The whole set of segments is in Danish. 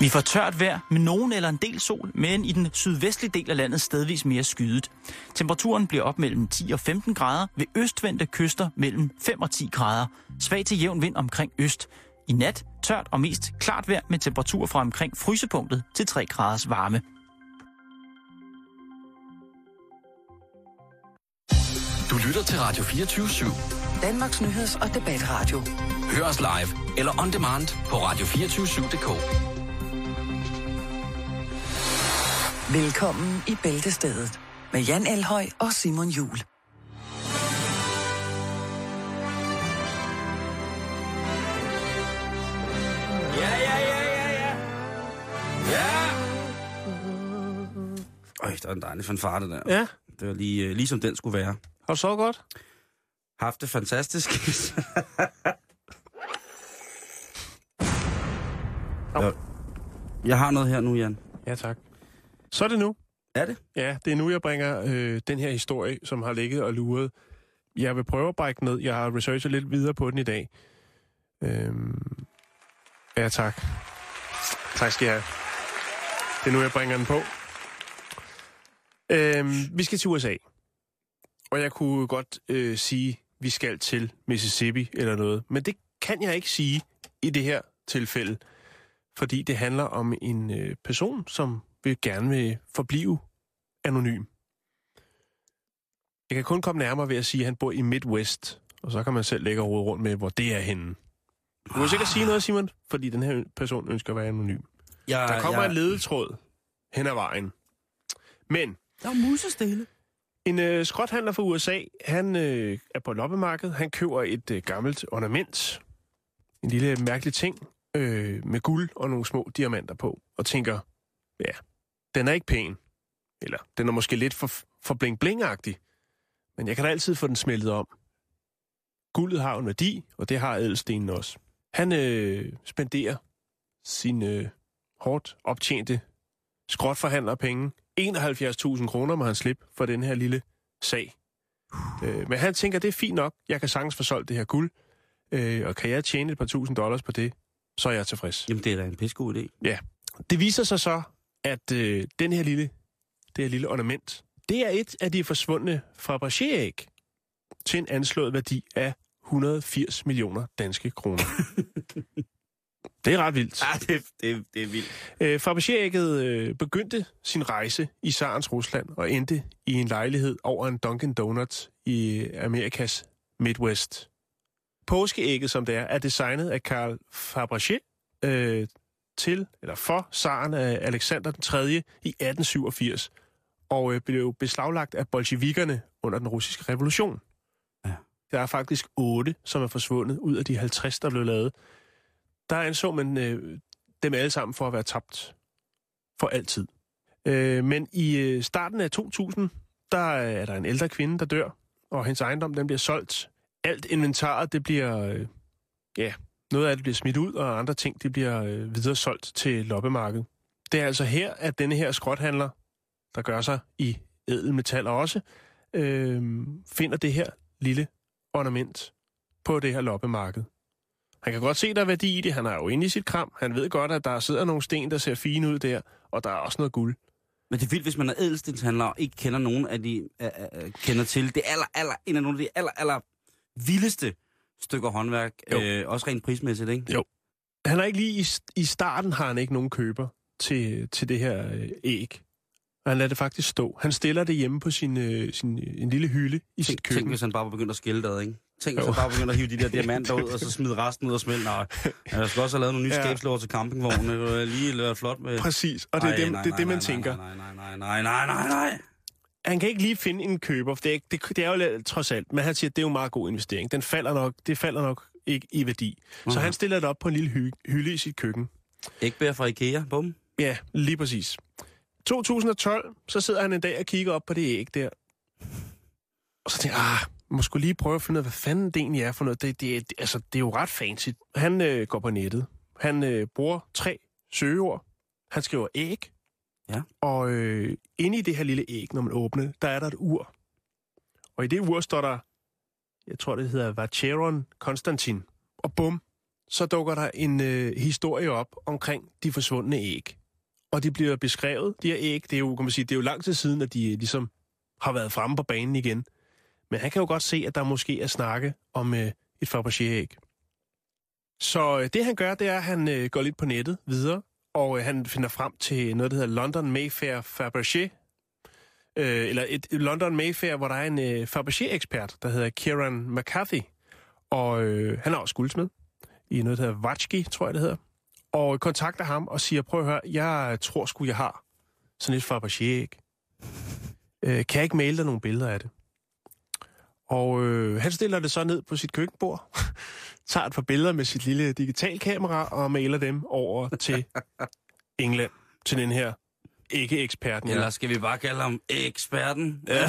Vi får tørt vejr med nogen eller en del sol, men i den sydvestlige del af landet stedvis mere skydet. Temperaturen bliver op mellem 10 og 15 grader, ved østvendte kyster mellem 5 og 10 grader. Svag til jævn vind omkring øst. I nat tørt og mest klart vejr med temperatur fra omkring frysepunktet til 3 graders varme. Du lytter til Radio 24 /7. Danmarks nyheds- og debatradio. Hør os live eller on demand på radio247.dk. Velkommen i Bæltestedet med Jan Elhøj og Simon Jul. Ja, ja, ja, ja, ja. Ja! Øj, der er en dejlig fanfare, det der. Ja. Det var lige, øh, lige som den skulle være. Har du så godt? Haft det fantastisk. jeg, jeg har noget her nu, Jan. Ja, tak. Så er det nu. Er det? Ja, det er nu, jeg bringer øh, den her historie, som har ligget og luret. Jeg vil prøve at brække ned. Jeg har researchet lidt videre på den i dag. Øhm, ja, tak. Tak skal jeg have. Det er nu, jeg bringer den på. Øhm, vi skal til USA. Og jeg kunne godt øh, sige, vi skal til Mississippi eller noget. Men det kan jeg ikke sige i det her tilfælde. Fordi det handler om en øh, person, som vil gerne vil forblive anonym. Jeg kan kun komme nærmere ved at sige, at han bor i Midwest, og så kan man selv lægge rode rundt med, hvor det er henne. Du må sikkert sige noget, Simon, fordi den her person ønsker at være anonym. Jeg, Der kommer jeg, en ledetråd hen ad vejen. Men Der er musestille. en øh, skrothandler fra USA, han øh, er på loppemarkedet. Han køber et øh, gammelt ornament. En lille mærkelig ting øh, med guld og nogle små diamanter på. Og tænker, ja, den er ikke pæn. Eller den er måske lidt for, for bling-bling-agtig. Men jeg kan da altid få den smeltet om. Guldet har en værdi, og det har ædelstenen også. Han øh, spenderer sin øh, hårdt optjente skrotforhandlerpenge 71.000 kroner må han slippe for den her lille sag. Øh, men han tænker, det er fint nok. Jeg kan sagtens få solgt det her guld. Øh, og kan jeg tjene et par tusind dollars på det, så er jeg tilfreds. Jamen, det er da en pissegod idé. Det viser sig så, at øh, den her lille, det her lille ornament, det er et af de forsvundne Fabergé-æg til en anslået værdi af 180 millioner danske kroner. det er ret vildt. Ah, det, det, det er vildt. Øh, Fabergé-ægget øh, begyndte sin rejse i Sarens Rusland og endte i en lejlighed over en Dunkin' Donuts i Amerikas Midwest. Påskeægget, som det er, er designet af Karl Fabergé øh, til, eller for Saren af Alexander den 3. i 1887, og øh, blev beslaglagt af bolsjevikkerne under den russiske revolution. Ja. Der er faktisk otte, som er forsvundet ud af de 50, der blev lavet. Der anså man øh, dem alle sammen for at være tabt for altid. Øh, men i øh, starten af 2000, der er der en ældre kvinde, der dør, og hendes ejendom den bliver solgt. Alt inventaret, det bliver, øh, ja, noget af det bliver smidt ud, og andre ting, det bliver øh, videre solgt til loppemarkedet. Det er altså her, at denne her skrothandler, der gør sig i ædelmetaller også, øh, finder det her lille ornament på det her loppemarked. Han kan godt se, der er værdi i det. Han er jo inde i sit kram. Han ved godt, at der sidder nogle sten, der ser fine ud der, og der er også noget guld. Men det er vildt, hvis man er ædelstenshandler og ikke kender nogen af de, uh, uh, kender til det aller, aller, en af nogle af de aller, aller vildeste stykker håndværk. Jo. Øh, også rent prismæssigt, ikke? Jo. Han har ikke lige i, i starten har han ikke nogen køber til, til det her øh, æg. Og han lader det faktisk stå. Han stiller det hjemme på sin, øh, sin en lille hylde i sit Tænk, tænk, køkken. hvis han bare var begyndt at skille det, ikke? Tænk, hvis han bare begyndte at hive de der diamanter ud, og så smide resten ud og smelte. Nej, jeg skal også have lavet nogle nye Ja. skabslåger til campingvognen. Det lige være flot med... Præcis, og det er Ej, det, nej, det, er det man nej, tænker. Nej, nej, nej, nej, nej, nej, nej. Han kan ikke lige finde en køber, for det er, ikke- det, det er jo trods alt, men han siger, at det er jo en meget god investering. Den falder nok, det falder nok ikke i værdi. Så Mhm. han stiller det op på en lille hy, hylde i sit køkken. Ægbær fra Ikea, bum. Ja, lige præcis. 2012, så sidder han en dag og kigger op på det æg der. Og så tænker jeg, ah, må skulle lige prøve at finde ud af, hvad fanden det egentlig er for noget. Det, det, det, altså, det er jo ret fancy. Han øh, går på nettet. Han øh, bruger tre søgeord. Han skriver æg. Ja. Og øh, inde i det her lille æg, når man åbner der er der et ur. Og i det ur står der, jeg tror det hedder Vacheron Konstantin. Og bum, så dukker der en øh, historie op omkring de forsvundne æg. Og de bliver beskrevet, de her æg, det er jo, kan man sige, det er jo lang tid siden, at de øh, ligesom har været fremme på banen igen. Men han kan jo godt se, at der måske er snakke om øh, et Fabergé-æg. Så øh, det han gør, det er, at han øh, går lidt på nettet videre, og øh, han finder frem til noget, der hedder London Mayfair Fabergé. Øh, eller et London Mayfair, hvor der er en øh, Fabergé-ekspert, der hedder Kieran McCarthy. Og øh, han er også guldsmed i noget, der hedder Vatchki, tror jeg, det hedder. Og kontakter ham og siger, prøv at høre, jeg tror sgu, jeg har sådan et Fabergé-æg. Øh, kan jeg ikke male dig nogle billeder af det? Og øh, han stiller det så ned på sit køkkenbord, tager et par billeder med sit lille digitalkamera og maler dem over til England, til den her ikke-eksperten. Eller skal vi bare kalde ham eksperten? Ja.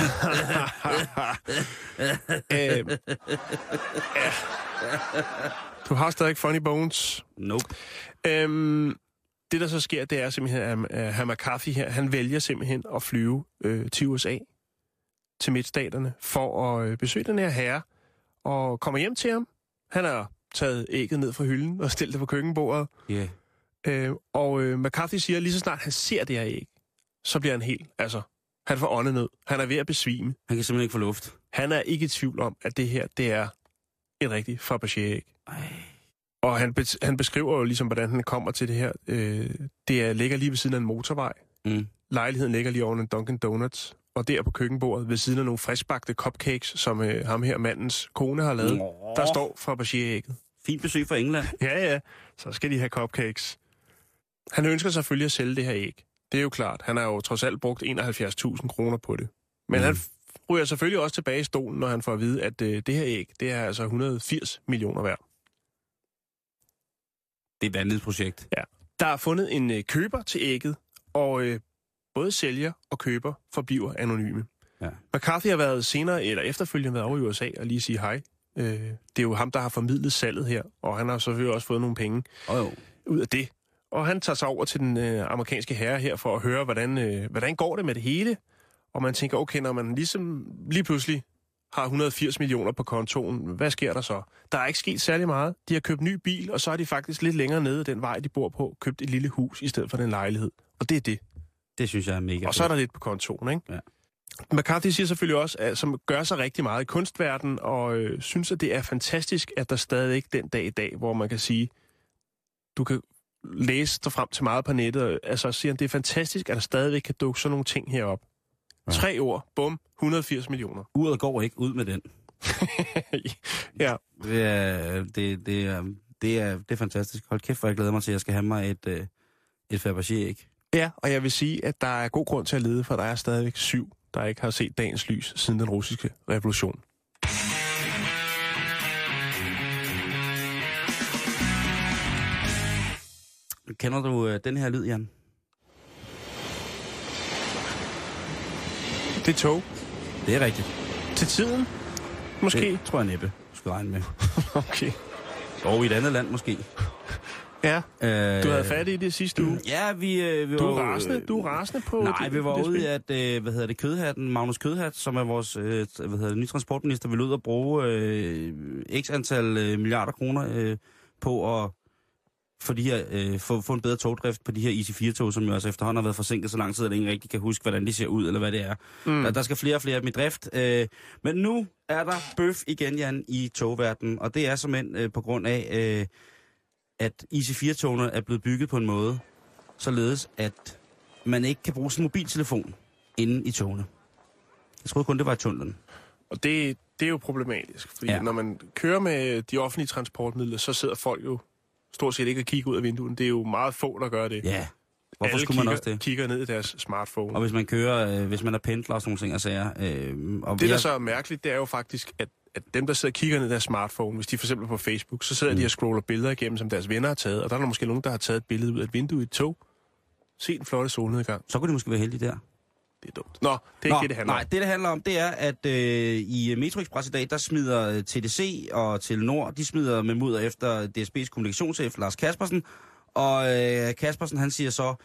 øh, ja. Du har stadig funny bones. Nope. Øhm, det, der så sker, det er simpelthen, at herr McCarthy her, han vælger simpelthen at flyve øh, til USA, til midtstaterne, for at øh, besøge den her herre, og kommer hjem til ham. Han har taget ægget ned fra hylden og stillet det på køkkenbordet. Yeah. Øh, og øh, McCarthy siger, at lige så snart han ser det her æg, så bliver han helt, altså, han får åndet ned. Han er ved at besvime. Han kan simpelthen ikke få luft. Han er ikke i tvivl om, at det her, det er et rigtigt Fabergé-æg. Og han, be- han beskriver jo ligesom, hvordan han kommer til det her. Øh, det er, ligger lige ved siden af en motorvej. Mm. Lejligheden ligger lige oven en Dunkin' Donuts. Og der på køkkenbordet, ved siden af nogle friskbagte cupcakes, som øh, ham her mandens kone har lavet, Nå. der står Fabergé-ægget. Fint besøg fra England. Ja, ja, så skal de have cupcakes. Han ønsker selvfølgelig at sælge det her æg. Det er jo klart. Han har jo trods alt brugt 71.000 kroner på det. Men Mm. han ryger selvfølgelig også tilbage i stolen, når han får at vide, at øh, det her æg, det er altså 180 millioner værd. Det er et vanvittigt projekt. Der er fundet en øh, køber til ægget, og øh, både sælger og køber forbliver anonyme. Ja. McCarthy har været senere eller efterfølgende været over i USA og lige sige hej. Øh, det er jo ham, der har formidlet salget her, og han har selvfølgelig også fået nogle penge Oh, jo. ud af det. Og han tager sig over til den øh, amerikanske herre her for at høre, hvordan, øh, hvordan går det med det hele. Og man tænker, okay, når man ligesom lige pludselig har 180 millioner på kontoen, hvad sker der så? Der er ikke sket særlig meget. De har købt ny bil, og så er de faktisk lidt længere nede den vej, de bor på, købt et lille hus i stedet for den lejlighed. Og det er det. Det synes jeg er mega Og så er der lidt på kontoen, ikke? Ja. McCarthy siger selvfølgelig også, at, som gør sig rigtig meget i kunstverdenen, og øh, synes, at det er fantastisk, at der stadig den dag i dag, hvor man kan sige, du kan læse dig frem til meget på nettet, og, altså siger han, det er fantastisk, at der stadigvæk kan dukke sådan nogle ting herop. Ja. Tre ord, bum, 180 millioner. Uret går ikke ud med den. ja, Det er, det, det, er, det, er, det er fantastisk. Hold kæft, hvor jeg glæder mig til, at jeg skal have mig et, øh, et Fabergé-æg. Ja, og jeg vil sige, at der er god grund til at lede, for der er stadigvæk syv, der ikke har set dagens lys siden den russiske revolution. Kender du øh, den her lyd, Jan? Det er tog. Det er rigtigt. Til tiden? Måske? Det tror jeg næppe, du skal regne med. Okay. Og i et andet land måske. Ja, Øh, du havde fat i det sidste uge. Ja, vi, øh, vi Du var... rasende, øh, du er rasende på Nej, det, vi var det ude at, øh, hvad hedder det, Kødhatten, Magnus Kødhat, som er vores øh, hvad hedder det, nye transportminister, vil ud og bruge øh, x antal øh, milliarder kroner øh, på at for de her, øh, få, få en bedre togdrift på de her IC4-tog, som jo altså efterhånden har været forsinket så lang tid, at ingen rigtig kan huske, hvordan de ser ud, eller hvad det er. Mm. Der, der skal flere og flere af dem i drift. Øh, men nu er der bøf igen, Jan, i togverdenen, og det er simpelthen øh, på grund af, øh, at IC4-togene er blevet bygget på en måde, således at man ikke kan bruge sin mobiltelefon inde i togene. Jeg troede kun, det var i tunnelen. Og det, det er jo problematisk, fordi Ja. når man kører med de offentlige transportmidler, så sidder folk jo stort set ikke og kigger ud af vinduet. Det er jo meget få, der gør det. Ja, hvorfor Alle skulle man kigger, også det? kigger ned i deres smartphone. Og hvis man kører, øh, hvis man er pendler og sådan nogle ting og sager. Øh, og det, der jeg- så er mærkeligt, det er jo faktisk, at, at dem, der sidder og kigger ned i deres smartphone, hvis de for eksempel er på Facebook, så sidder mm. de og scroller billeder igennem, som deres venner har taget, og der er der måske nogen, der har taget et billede ud af et vindue i et tog. Se den flotte solnedgang. Så kunne de måske være heldige der. Det er dumt. Nå, det er ikke Nå, det, det handler nej, om. det, det handler om, det er, at øh, i Metro Express i dag, der smider øh, TDC og Telenor, de smider med mudder efter DSB's kommunikationschef Lars Kaspersen. Og øh, Kaspersen, han siger så, øh,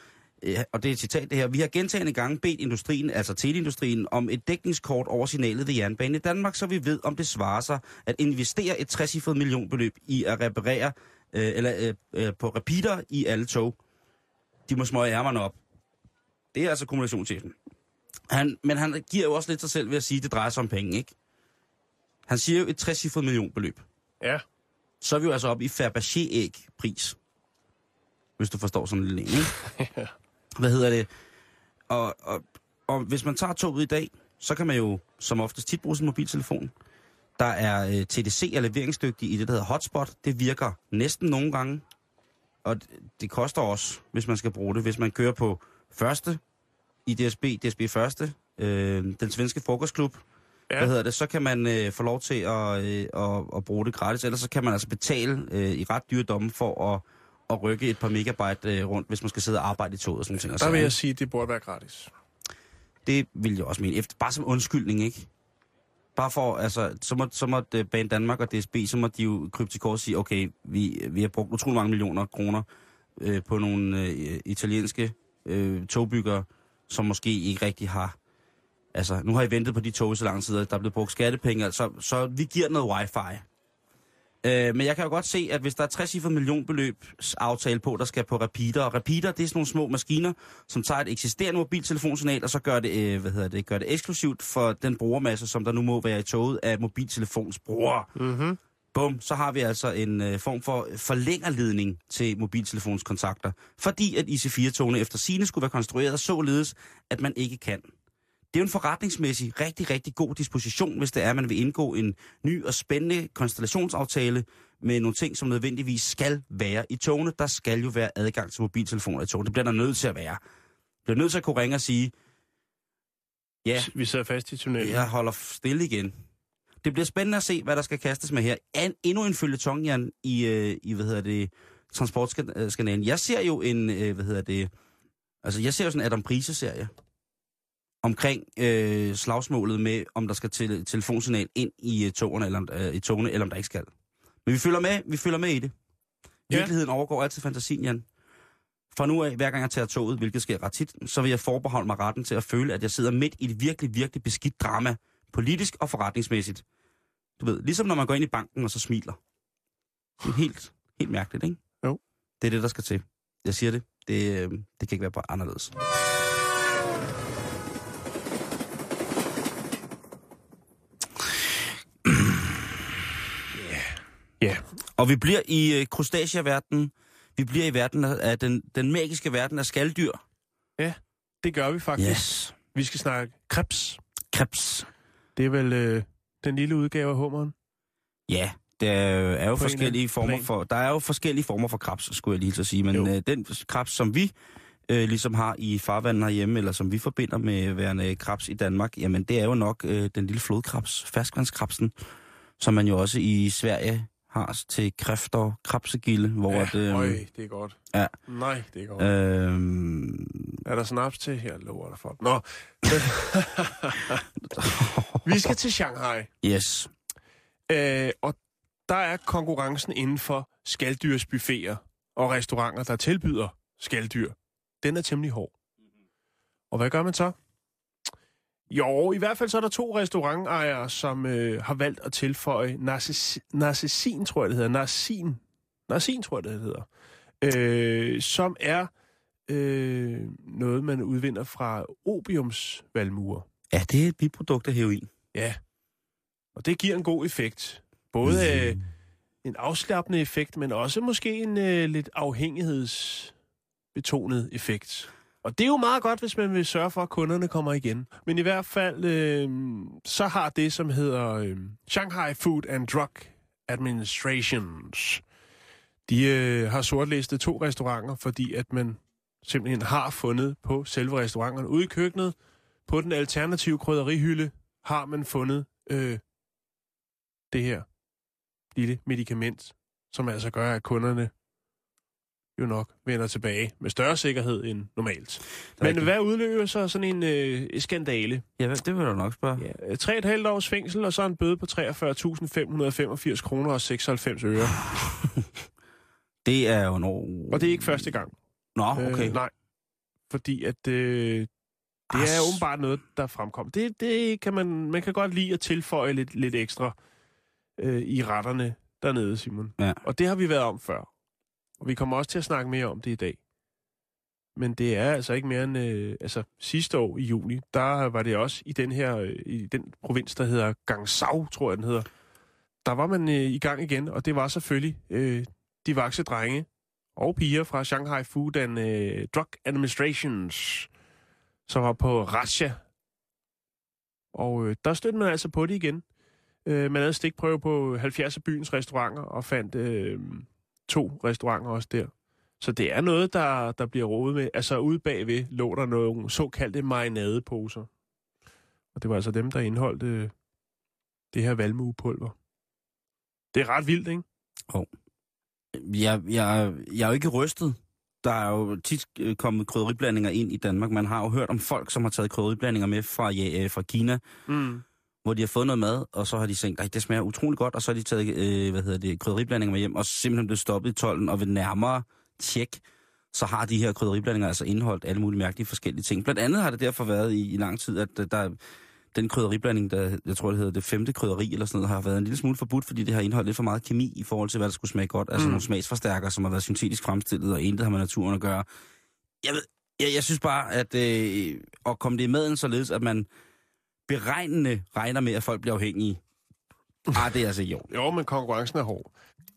og det er et citat det her, vi har gentagende gange bedt industrien, altså teleindustrien, om et dækningskort over signalet ved jernbanen i Danmark, så vi ved, om det svarer sig at investere et 60 millionbeløb i at reparere øh, eller øh, øh, på repeater i alle tog. De må smøge ærmerne op. Det er altså kommunikationschefen. Han, men han giver jo også lidt sig selv ved at sige, at det drejer sig om penge, ikke? Han siger jo et 60 millionbeløb. Ja. Så er vi jo altså oppe i Fabergé-æg-pris. Hvis du forstår sådan en lille en, ikke? Hvad hedder det? Og, og, og hvis man tager toget i dag, så kan man jo som oftest tit bruge sin mobiltelefon. Der er øh, TDC er leveringsdygtig i det, der hedder hotspot. Det virker næsten nogle gange. Og det, det koster også, hvis man skal bruge det. Hvis man kører på første i DSB, DSB første, øh, den svenske frokostklub, ja. hvad hedder det, så kan man øh, få lov til at, øh, at, at bruge det gratis. Ellers så kan man altså betale øh, i ret dyre domme for at, at rykke et par megabyte øh, rundt, hvis man skal sidde og arbejde i toget og sådan noget. Der vil jeg sige, at det burde være gratis. Det vil jeg også mene. Efter, bare som undskyldning, ikke? Bare for, altså, så må, så må det Bane Danmark og DSB, så må de jo krybe til kort sige, okay, vi, vi har brugt utrolig mange millioner kroner øh, på nogle øh, italienske øh, togbyggere, som måske ikke rigtig har... Altså, nu har I ventet på de tog så lang tid, at der er blevet brugt skattepenge, altså, så vi giver noget wifi. Øh, men jeg kan jo godt se, at hvis der er 60 millionbeløbs aftale på, der skal på repeater, og repeater, det er sådan nogle små maskiner, som tager et eksisterende mobiltelefonsignal, og så gør det, øh, hvad hedder det, gør det eksklusivt for den brugermasse, som der nu må være i toget af mobiltelefonsbrugere. Mm-hmm. Bum, så har vi altså en øh, form for forlængerledning til mobiltelefonskontakter, fordi at IC4-togene efter sine skulle være konstrueret således, at man ikke kan. Det er jo en forretningsmæssig rigtig, rigtig god disposition, hvis det er, at man vil indgå en ny og spændende konstellationsaftale med nogle ting, som nødvendigvis skal være i togene. Der skal jo være adgang til mobiltelefoner i togene. Det bliver der nødt til at være. Det bliver nødt til at kunne ringe og sige, ja, Vi sidder fast i tunnelen. jeg holder stille igen. Det bliver spændende at se, hvad der skal kastes med her. En, endnu en følgetong, Jan, i, øh, i, hvad hedder det, transportskandalen. Jeg ser jo en, øh, hvad hedder det, altså jeg ser jo sådan en Adam Prise-serie omkring øh, slagsmålet med, om der skal til telefonsignal ind i øh, togene, eller, øh, i togene, eller om der ikke skal. Men vi følger med, vi følger med i det. Ja. Virkeligheden overgår altid fantasien, Jan. Fra nu af, hver gang jeg tager toget, hvilket sker ret tit, så vil jeg forbeholde mig retten til at føle, at jeg sidder midt i et virkelig, virkelig beskidt drama, politisk og forretningsmæssigt. Du ved, ligesom når man går ind i banken og så smiler. Det er helt, helt mærkeligt, ikke? Jo. Det er det, der skal til. Jeg siger det. Det, øh, det kan ikke være bare anderledes. Ja. Og vi bliver i øh, krustacea-verdenen. Vi bliver i verden af, den, den magiske verden af skalddyr. Det gør vi faktisk. Yes. Vi skal snakke krebs. Krebs. Det er vel øh, den lille udgave af hummeren. Ja, der er jo På forskellige former plan. for der er jo forskellige former for krebs, skulle jeg lige så sige, men Jo. øh, den krebs som vi øh, ligesom har i farvandet herhjemme eller som vi forbinder med værende krebs i Danmark, jamen det er jo nok øh, den lille flodkrebs, ferskvandskrebsen, som man jo også i Sverige har til kræfter, krebsegilde, hvor ja, at, øh, øj, det er godt. ja. Nej, det er godt. øh, Er der snaps til? Jeg lover dig for. Nå. vi skal til Shanghai. yes, Øh, og der er konkurrencen inden for skalddyrsbuffeter og restauranter, der tilbyder skalddyr. Den er temmelig hård. Og hvad gør man så? Jo, i hvert fald så er der to restaurantejere, som øh, har valgt at tilføje narcissin, narcissin tror jeg det hedder. Narcissin, narcissin tror jeg det hedder. Øh, som er øh, noget, man udvinder fra opiumsvalmuer. ja, det er et biprodukt af heroin. Ja. Og det giver en god effekt. Både øh, en afslappende effekt, men også måske en øh, lidt afhængighedsbetonet effekt. Og det er jo meget godt, hvis man vil sørge for, at kunderne kommer igen. Men i hvert fald, øh, så har det, som hedder øh, Shanghai Food and Drug Administrations, de øh, har sortlistet to restauranter, fordi at man simpelthen har fundet på selve restauranterne ude i køkkenet, på den alternative krydderihylde, har man fundet øh, det her lille medicament, som altså gør, at kunderne jo nok vender tilbage med større sikkerhed end normalt. Men Rigtigt. hvad udløber så sådan en øh, skandale? Ja, det vil du nok spørge. Ja, tre et halvt års fængsel, og så en bøde på 43.585 kroner og 96 øre. Det er jo no... Og det er ikke første gang. Nå, okay. Øh, nej. Fordi at øh, det er åbenbart noget, der fremkom. Det, det kan man, man kan godt lide at tilføje lidt, lidt ekstra øh, i retterne dernede, Simon. Ja. Og det har vi været om før. Og vi kommer også til at snakke mere om det i dag. Men det er altså ikke mere end... Øh, altså, sidste år i juni, der var det også i den her... Øh, i den provins, der hedder Gangsau, tror jeg, den hedder. Der var man øh, i gang igen, og det var selvfølgelig øh, de vakse drenge og piger fra Shanghai Food and øh, Drug Administrations, som var på Russia. Og øh, der stødte man altså på det igen. Øh, man havde stikprøve på 70 af byens restauranter og fandt øh, to restauranter også der. Så det er noget, der, der bliver rodet med. Altså ude bagved lå der nogle såkaldte marinadeposer. Og det var altså dem, der indeholdt øh, det her valmuepulver. Det er ret vildt, ikke? Jeg, jeg, jeg er jo ikke rystet. Der er jo tit øh, kommet krydderiblandinger ind i Danmark. Man har jo hørt om folk, som har taget krydderiblandinger med fra, ja, øh, fra Kina, Mm. Hvor de har fået noget mad, og så har de tænkt, at det smager utrolig godt, og så har de taget øh, hvad hedder det, krydderiblandinger med hjem, og simpelthen blevet stoppet i tolden, og ved nærmere tjek, så har de her krydderiblandinger altså indeholdt alle mulige mærkelige forskellige ting. Blandt andet har det derfor været i, i lang tid, at øh, der, den krydderiblanding, der, jeg tror det hedder det femte krydderi eller sådan noget, har været en lille smule forbudt, fordi det har indeholdt lidt for meget kemi i forhold til, hvad der skulle smage godt. Altså Mm. mm. nogle smagsforstærkere, som har været syntetisk fremstillet, og intet har med naturen at gøre. Jeg, ved, jeg, jeg synes bare, at øh, at komme det i maden således, at man beregnende regner med, at folk bliver afhængige. Ah, det er altså jo. Jo, men konkurrencen er hård.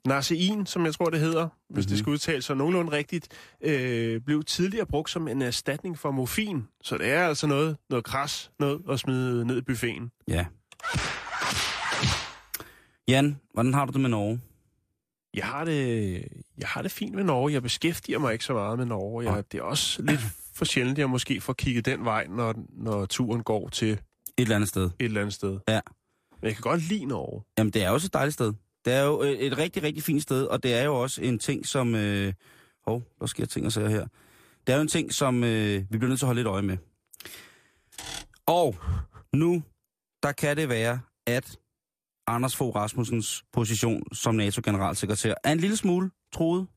Narcein, som jeg tror, det hedder, hvis mm-hmm. det Mhm. skal udtales sig nogenlunde rigtigt, øh, blev tidligere brugt som en erstatning for morfin. Så det er altså noget, noget kras, noget at smide ned i buffeten. Ja. Jan, hvordan har du det med Norge? Jeg har det, jeg har det fint med Norge. Jeg beskæftiger mig ikke så meget med Norge. Jeg, det er også lidt for sjældent, at jeg måske får kigget den vej, når, når turen går til et Et eller andet sted. eller andet sted. Ja. Men jeg kan godt lide Norge. Jamen, det er også et dejligt sted. Det er jo øh, et rigtig, rigtig fint sted, og det er jo også en ting, som... Øh... Hov, der sker ting og sager her. Det er jo en ting, som øh, vi bliver nødt til at holde lidt øje med. Og nu, der kan det være, at Anders Fogh Rasmussens position som NATO-generalsekretær er en lille smule troet.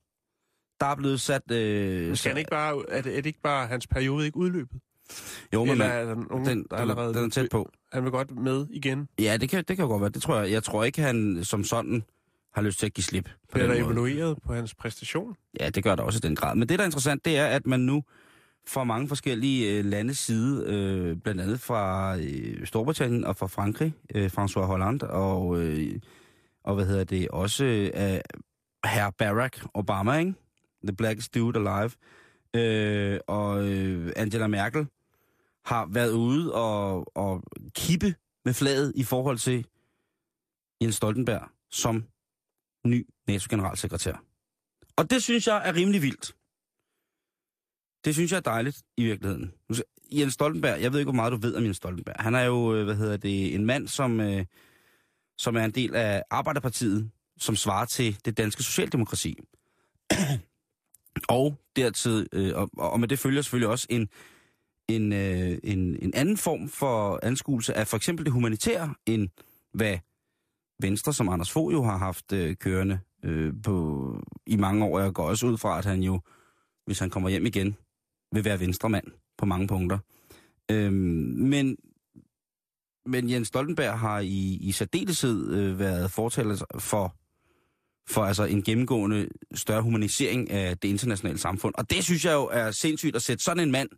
Der er blevet sat... Øh, Skal han ikke bare, er, det, er det ikke bare hans periode ikke udløbet? Jo, men Eller man, er der nogen, den, der allerede... den er tæt på. Han vil godt med igen. Ja, det kan, det kan godt være. Det tror jeg. Jeg tror ikke, han som sådan har lyst til at give slip. På Bliver der måde. evalueret på hans præstation? Ja, det gør der også i den grad. Men det, der er interessant, det er, at man nu fra mange forskellige øh, landes side, øh, blandt andet fra øh, Storbritannien og fra Frankrig, øh, François Hollande, og, øh, og hvad hedder det, også øh, herr Barack Obama, ikke? The blackest dude alive, øh, og øh, Angela Merkel, har været ude og, og kippe med flaget i forhold til Jens Stoltenberg som ny NATO-generalsekretær. Og det synes jeg er rimelig vildt. Det synes jeg er dejligt i virkeligheden. Jens Stoltenberg, jeg ved ikke, hvor meget du ved om Jens Stoltenberg. Han er jo, øh, hvad hedder det, en mand, som, øh, som er en del af Arbejderpartiet, som svarer til det danske socialdemokrati. og dertil, øh, og, og med det følger selvfølgelig også en, en, øh, en, en anden form for anskuelse af for eksempel det humanitære, end hvad Venstre, som Anders Fogh jo har haft øh, kørende øh, på, i mange år. Jeg går også ud fra, at han jo, hvis han kommer hjem igen, vil være venstremand på mange punkter. Øh, men, men Jens Stoltenberg har i, i særdeleshed øh, været fortaler for, for altså en gennemgående større humanisering af det internationale samfund. Og det synes jeg jo er sindssygt at sætte sådan en mand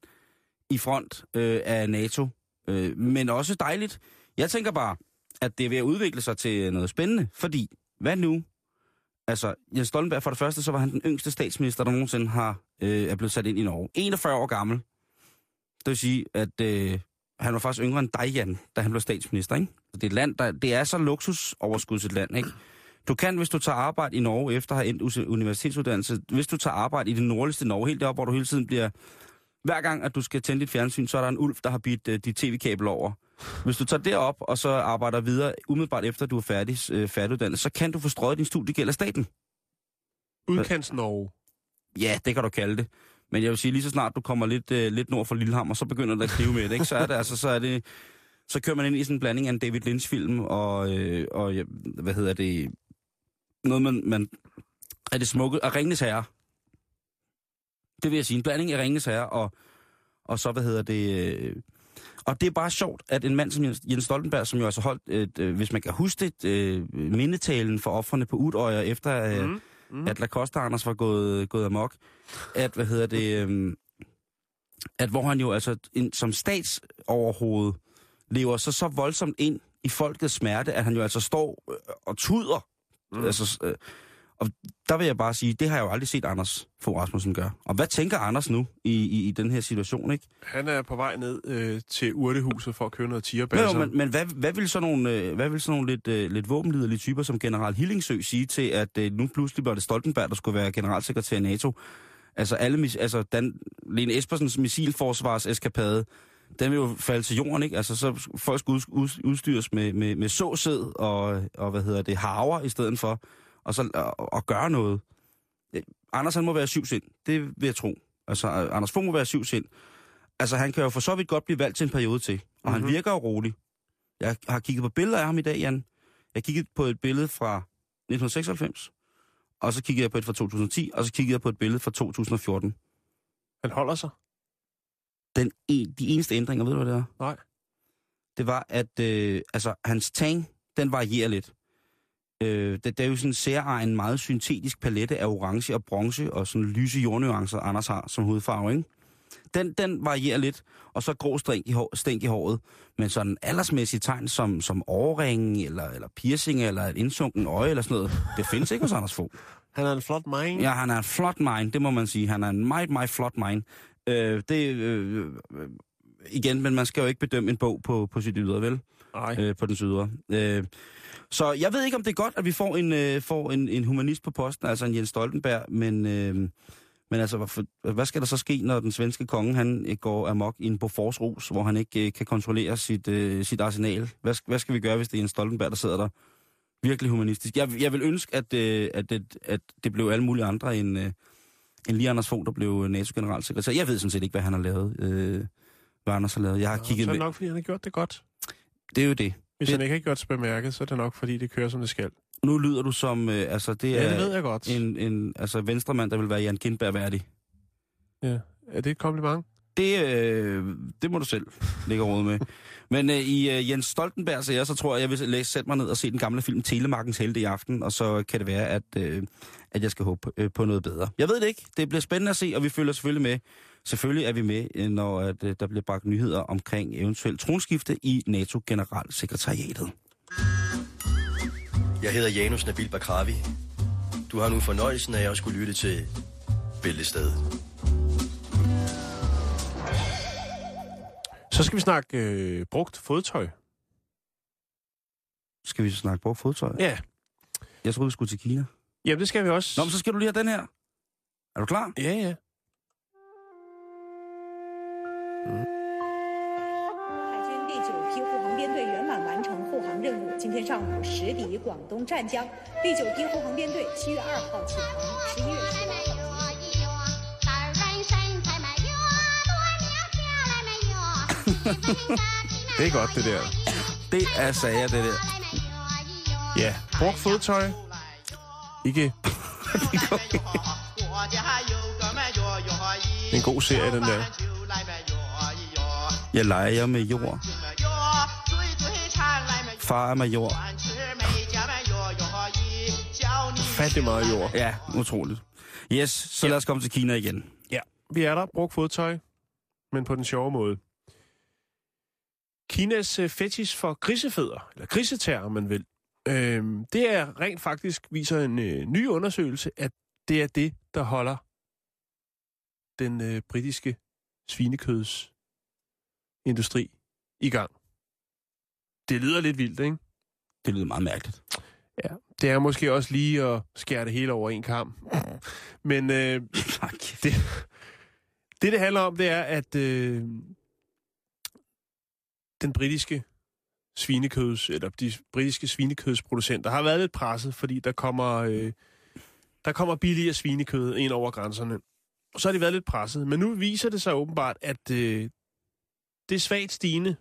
i front øh, af NATO. Øh, men også dejligt. Jeg tænker bare, at det er ved at udvikle sig til noget spændende, fordi hvad nu? Altså, Jens Stoltenberg for det første, så var han den yngste statsminister, der nogensinde har, øh, er blevet sat ind i Norge. 41 år gammel. Det vil sige, at øh, han var faktisk yngre end dig, Jan, da han blev statsminister, ikke? Så det er et land, der, det er så luksusoverskudset land, ikke? Du kan, hvis du tager arbejde i Norge efter at have endt universitetsuddannelse, hvis du tager arbejde i det nordligste Norge, helt deroppe, hvor du hele tiden bliver... Hver gang, at du skal tænde dit fjernsyn, så er der en ulv, der har bidt øh, dit tv-kabel over. Hvis du tager derop og så arbejder videre, umiddelbart efter du er færdig, øh, færdiguddannet, så kan du få strøget din studiegæld af staten. Udkants Norge. Ja, det kan du kalde det. Men jeg vil sige, lige så snart du kommer lidt, øh, lidt nord for Lillehammer, så begynder det at skrive med det, ikke? Så er det altså, så er det... Så kører man ind i sådan en blanding af en David Lynch-film og, øh, og ja, hvad hedder det... Noget, man... man er det smukke... Og Ringnes Herre. Det vil jeg sige. En blanding af Ringnes Herre og, og så, hvad hedder det... Øh, og det er bare sjovt, at en mand som Jens Stoltenberg, som jo altså holdt, et, øh, hvis man kan huske det, øh, mindetalen for offerne på Udøjer, efter, øh, Mm. Mhm. at Lacoste Anders var gået, gået amok. At, hvad hedder det, øhm, at hvor han jo altså en, som statsoverhoved lever så så voldsomt ind i folkets smerte, at han jo altså står øh, og tuder. Mm. Altså, øh, og der vil jeg bare sige, det har jeg jo aldrig set Anders Fogh Rasmussen gøre. Og hvad tænker Anders nu i, i, i den her situation, ikke? Han er på vej ned øh, til urtehuset for at købe noget Jo, tierbasser. jo, men, men hvad, hvad vil sådan nogle, øh, hvad vil sådan nogle lidt, øh, lidt våbenliderlige typer som general Hillingsø sige til, at øh, nu pludselig var det Stoltenberg, der skulle være generalsekretær i NATO? Altså, alle, altså Dan, Lene Espersens missilforsvarseskapade, den vil jo falde til jorden, ikke? Altså, så folk ud, udstyres med, med, med såsæd og, og, hvad hedder det, harver i stedet for, og så og, og gøre noget. Anders, han må være syvsind. Det vil jeg tro. Altså, Anders Fogh må være syvsind. Altså, han kan jo for så vidt godt blive valgt til en periode til, og mm-hmm. han Mhm. virker jo rolig. Jeg har kigget på billeder af ham i dag, Jan. Jeg kigget på et billede fra 1996, og så kiggede jeg på et fra 2010, og så kiggede jeg på et billede fra 2014. Han holder sig. Den en, de eneste ændringer, ved du hvad det er? Nej. Det var, at øh, altså, hans tang, den varierer lidt. Øh, det, det er jo sådan en særegen, meget syntetisk palette af orange og bronze og sådan lyse jordnuancer, Anders har som hudfarve, ikke? Den, den varierer lidt, og så grå stænk i, hår, stænk i håret. Men sådan aldersmæssige tegn som, som overringen, eller, eller piercing, eller et indsunken øje, eller sådan noget, det findes ikke hos Anders Fogh. Han er en flot mind. Ja, han er en flot mind, det må man sige. Han er en meget, meget flot mind. Øh, det, øh, øh, igen, men man skal jo ikke bedømme en bog på, på sit ydre, vel? Nej. Øh, på den ydre. Øh, så jeg ved ikke, om det er godt, at vi får en, øh, får en, en humanist på posten, altså en Jens Stoltenberg, men, øh, men altså, hvad, hvad skal der så ske, når den svenske konge, han øh, går amok i en Bofors hvor han ikke øh, kan kontrollere sit, øh, sit arsenal? Hvad, hvad skal vi gøre, hvis det er en Stoltenberg, der sidder der? Virkelig humanistisk. Jeg, jeg vil ønske, at, øh, at, det, at det blev alle mulige andre end, øh, end lige Anders Fogh, der blev NATO-generalsekretær. Jeg ved sådan set ikke, hvad han har lavet. Øh, hvad Anders har lavet. Jeg har Nå, kigget... så er det nok, fordi han har gjort det godt. Det er jo det. Hvis Det- han ikke har gjort sig bemærket, så er det nok, fordi det kører, som det skal. Nu lyder du som... Øh, altså, det er Ja, det ved jeg godt. en, en altså, venstremand, der vil være Jan Kindberg værdig. Ja. Er det et kompliment? Det, øh, det må du selv lægge råd med. Men øh, i øh, Jens Stoltenberg så, så tror jeg, jeg vil læse, sætte mig ned og se den gamle film Telemarkens Helte i aften, og så kan det være, at, øh, at jeg skal håbe øh, på noget bedre. Jeg ved det ikke. Det bliver spændende at se, og vi følger selvfølgelig med. Selvfølgelig er vi med, øh, når at, øh, der bliver bragt nyheder omkring eventuelt tronskifte i NATO-generalsekretariatet. Jeg hedder Janus Nabil Bakravi. Du har nu fornøjelsen af at skulle lytte til Bæltestedet. Så skal vi snakke øh, brugt fodtøj. Skal vi snakke på fodtøj? Ja. Jeg troede, vi skulle til Kina. Jamen, det skal vi også. Nå, men så skal du lige have den her. Er du klar? Ja, ja. 海军第九批护航编队圆满完成护航任务，今天上午驶抵广东湛江。第九批护航编队七月二号启航，十一月十号。Det er godt, det der. Det er sager, det der. Ja, brugt fodtøj. Ikke en god serie, den der. Jeg leger med jord. Far er major. Fattig meget jord. Ja, utroligt. Yes, så lad os komme til Kina igen. Ja, vi er der. Brugt fodtøj, men på den sjove måde. Kinas øh, fetish for grisefødder, eller grisetær, om man vil, øhm, det er rent faktisk, viser en øh, ny undersøgelse, at det er det, der holder den øh, britiske svinekødsindustri i gang. Det lyder lidt vildt, ikke? Det lyder meget mærkeligt. Ja, det er måske også lige at skære det hele over en kamp. Men øh, det, det, det handler om, det er, at øh, den britiske svinekøds, eller de britiske svinekødsproducenter har været lidt presset, fordi der kommer, øh, der kommer billigere svinekød ind over grænserne. Og så har de været lidt presset. Men nu viser det sig åbenbart, at øh, det er svagt stigende.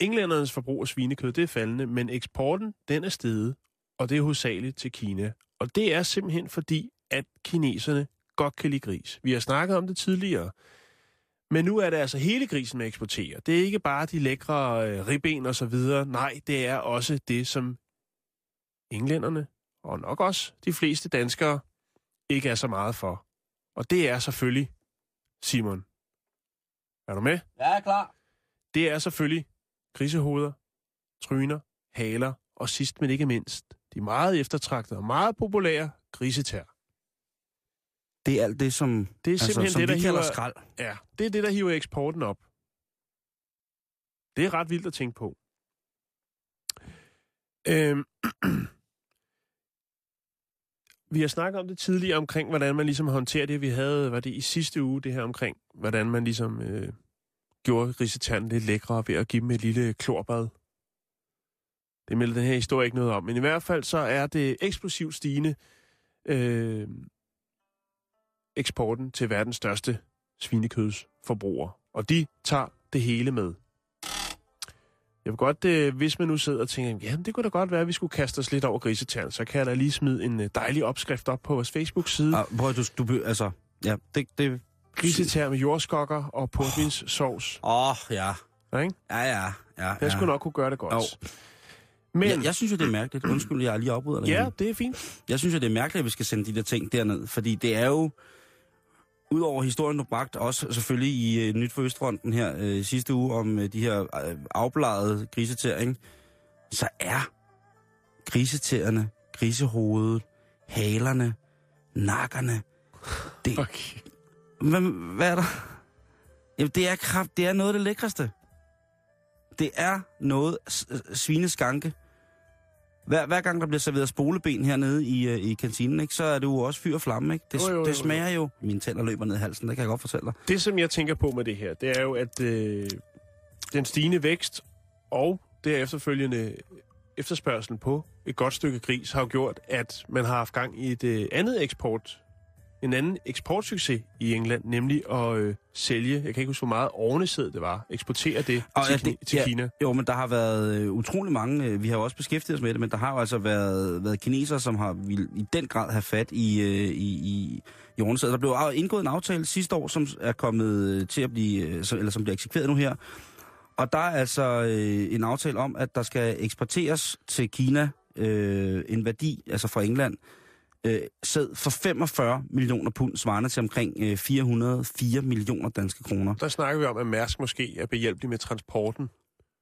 Englændernes forbrug af svinekød, det er faldende, men eksporten, den er steget, og det er hovedsageligt til Kina. Og det er simpelthen fordi, at kineserne godt kan lide gris. Vi har snakket om det tidligere. Men nu er det altså hele grisen, man eksporterer. Det er ikke bare de lækre øh, ribben og så videre. Nej, det er også det, som englænderne, og nok også de fleste danskere, ikke er så meget for. Og det er selvfølgelig, Simon. Er du med? Ja, klar. Det er selvfølgelig grisehoveder, tryner, haler og sidst men ikke mindst, de meget eftertragtede og meget populære grisetær. Det er alt det, som, Det er simpelthen altså, som det, der vi kalder hiver- skrald. Ja, det er det, der hiver eksporten op. Det er ret vildt at tænke på. Øhm, vi har snakket om det tidligere omkring, hvordan man ligesom håndterer det. Vi havde, var det i sidste uge, det her omkring, hvordan man ligesom øh, gjorde risetanden lidt lækre ved at give dem et lille klorbad. Det melder den her historie ikke noget om. Men i hvert fald så er det eksplosivt stigende øh, eksporten til verdens største svinekødsforbruger. Og de tager det hele med. Jeg vil godt, øh, hvis man nu sidder og tænker, ja, det kunne da godt være, at vi skulle kaste os lidt over grisetæren, så kan jeg da lige smide en øh, dejlig opskrift op på vores Facebook-side. Ah, prøv, at du, du, altså, ja, det, det... Grisetær med jordskokker og portvinssovs. Åh, oh, ja. Ja, ikke? Ja, ja, ja. Jeg ja. skulle nok kunne gøre det godt. Jo. Men, Jeg, jeg synes jo, det er mærkeligt. Undskyld, jeg lige afbryder dig. ja, det er fint. Jeg synes jo, det er mærkeligt, at vi skal sende de der ting derned, fordi det er jo, udover historien, du bragte, også selvfølgelig i uh, Nyt for Østfronten her uh, sidste uge om uh, de her uh, afbladede grisetæer, ikke? så er grisetæerne, grisehovedet, halerne, nakkerne, det, Okay. hvad, hvad er der? Jamen, det er kraft, det er noget af det lækreste. Det er noget svineskanke. Hver, hver gang der bliver serveret spoleben hernede i, øh, i kantinen, ikke, så er det jo også fyr og flamme. Ikke? Det, Jo, jo, jo, det smager jo. Mine tænder løber ned i halsen, det kan jeg godt fortælle dig. Det, som jeg tænker på med det her, det er jo, at øh, den stigende vækst og det efterfølgende efterspørgsel på et godt stykke gris har jo gjort, at man har haft gang i et øh, andet eksport, en anden eksportsucces i England, nemlig at øh, sælge, jeg kan ikke huske, hvor meget ornesæd det var, eksportere det Og til, ja, det- til ja. Kina. Jo, men der har været øh, utrolig mange, øh, vi har jo også beskæftiget os med det, men der har jo altså været, været kinesere, som har vil, i den grad have fat i, øh, i, i, i ordensædet. Der blev indgået en aftale sidste år, som er kommet øh, til at blive, øh, eller som bliver eksekveret nu her. Og der er altså øh, en aftale om, at der skal eksporteres til Kina øh, en værdi, altså fra England, øh, sæd for 45 millioner pund, svarende til omkring øh, 404 millioner danske kroner. Der snakker vi om, at Mærsk måske er behjælpelig med transporten.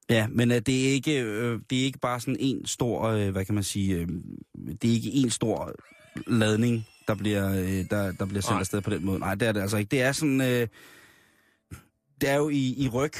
Ja, men øh, det, er ikke, øh, det er ikke bare sådan en stor, øh, hvad kan man sige, øh, det er ikke en stor ladning, der bliver, øh, der, der bliver sendt Nej. afsted på den måde. Nej, det er det altså ikke. Det er sådan, øh, det er jo i, i ryg,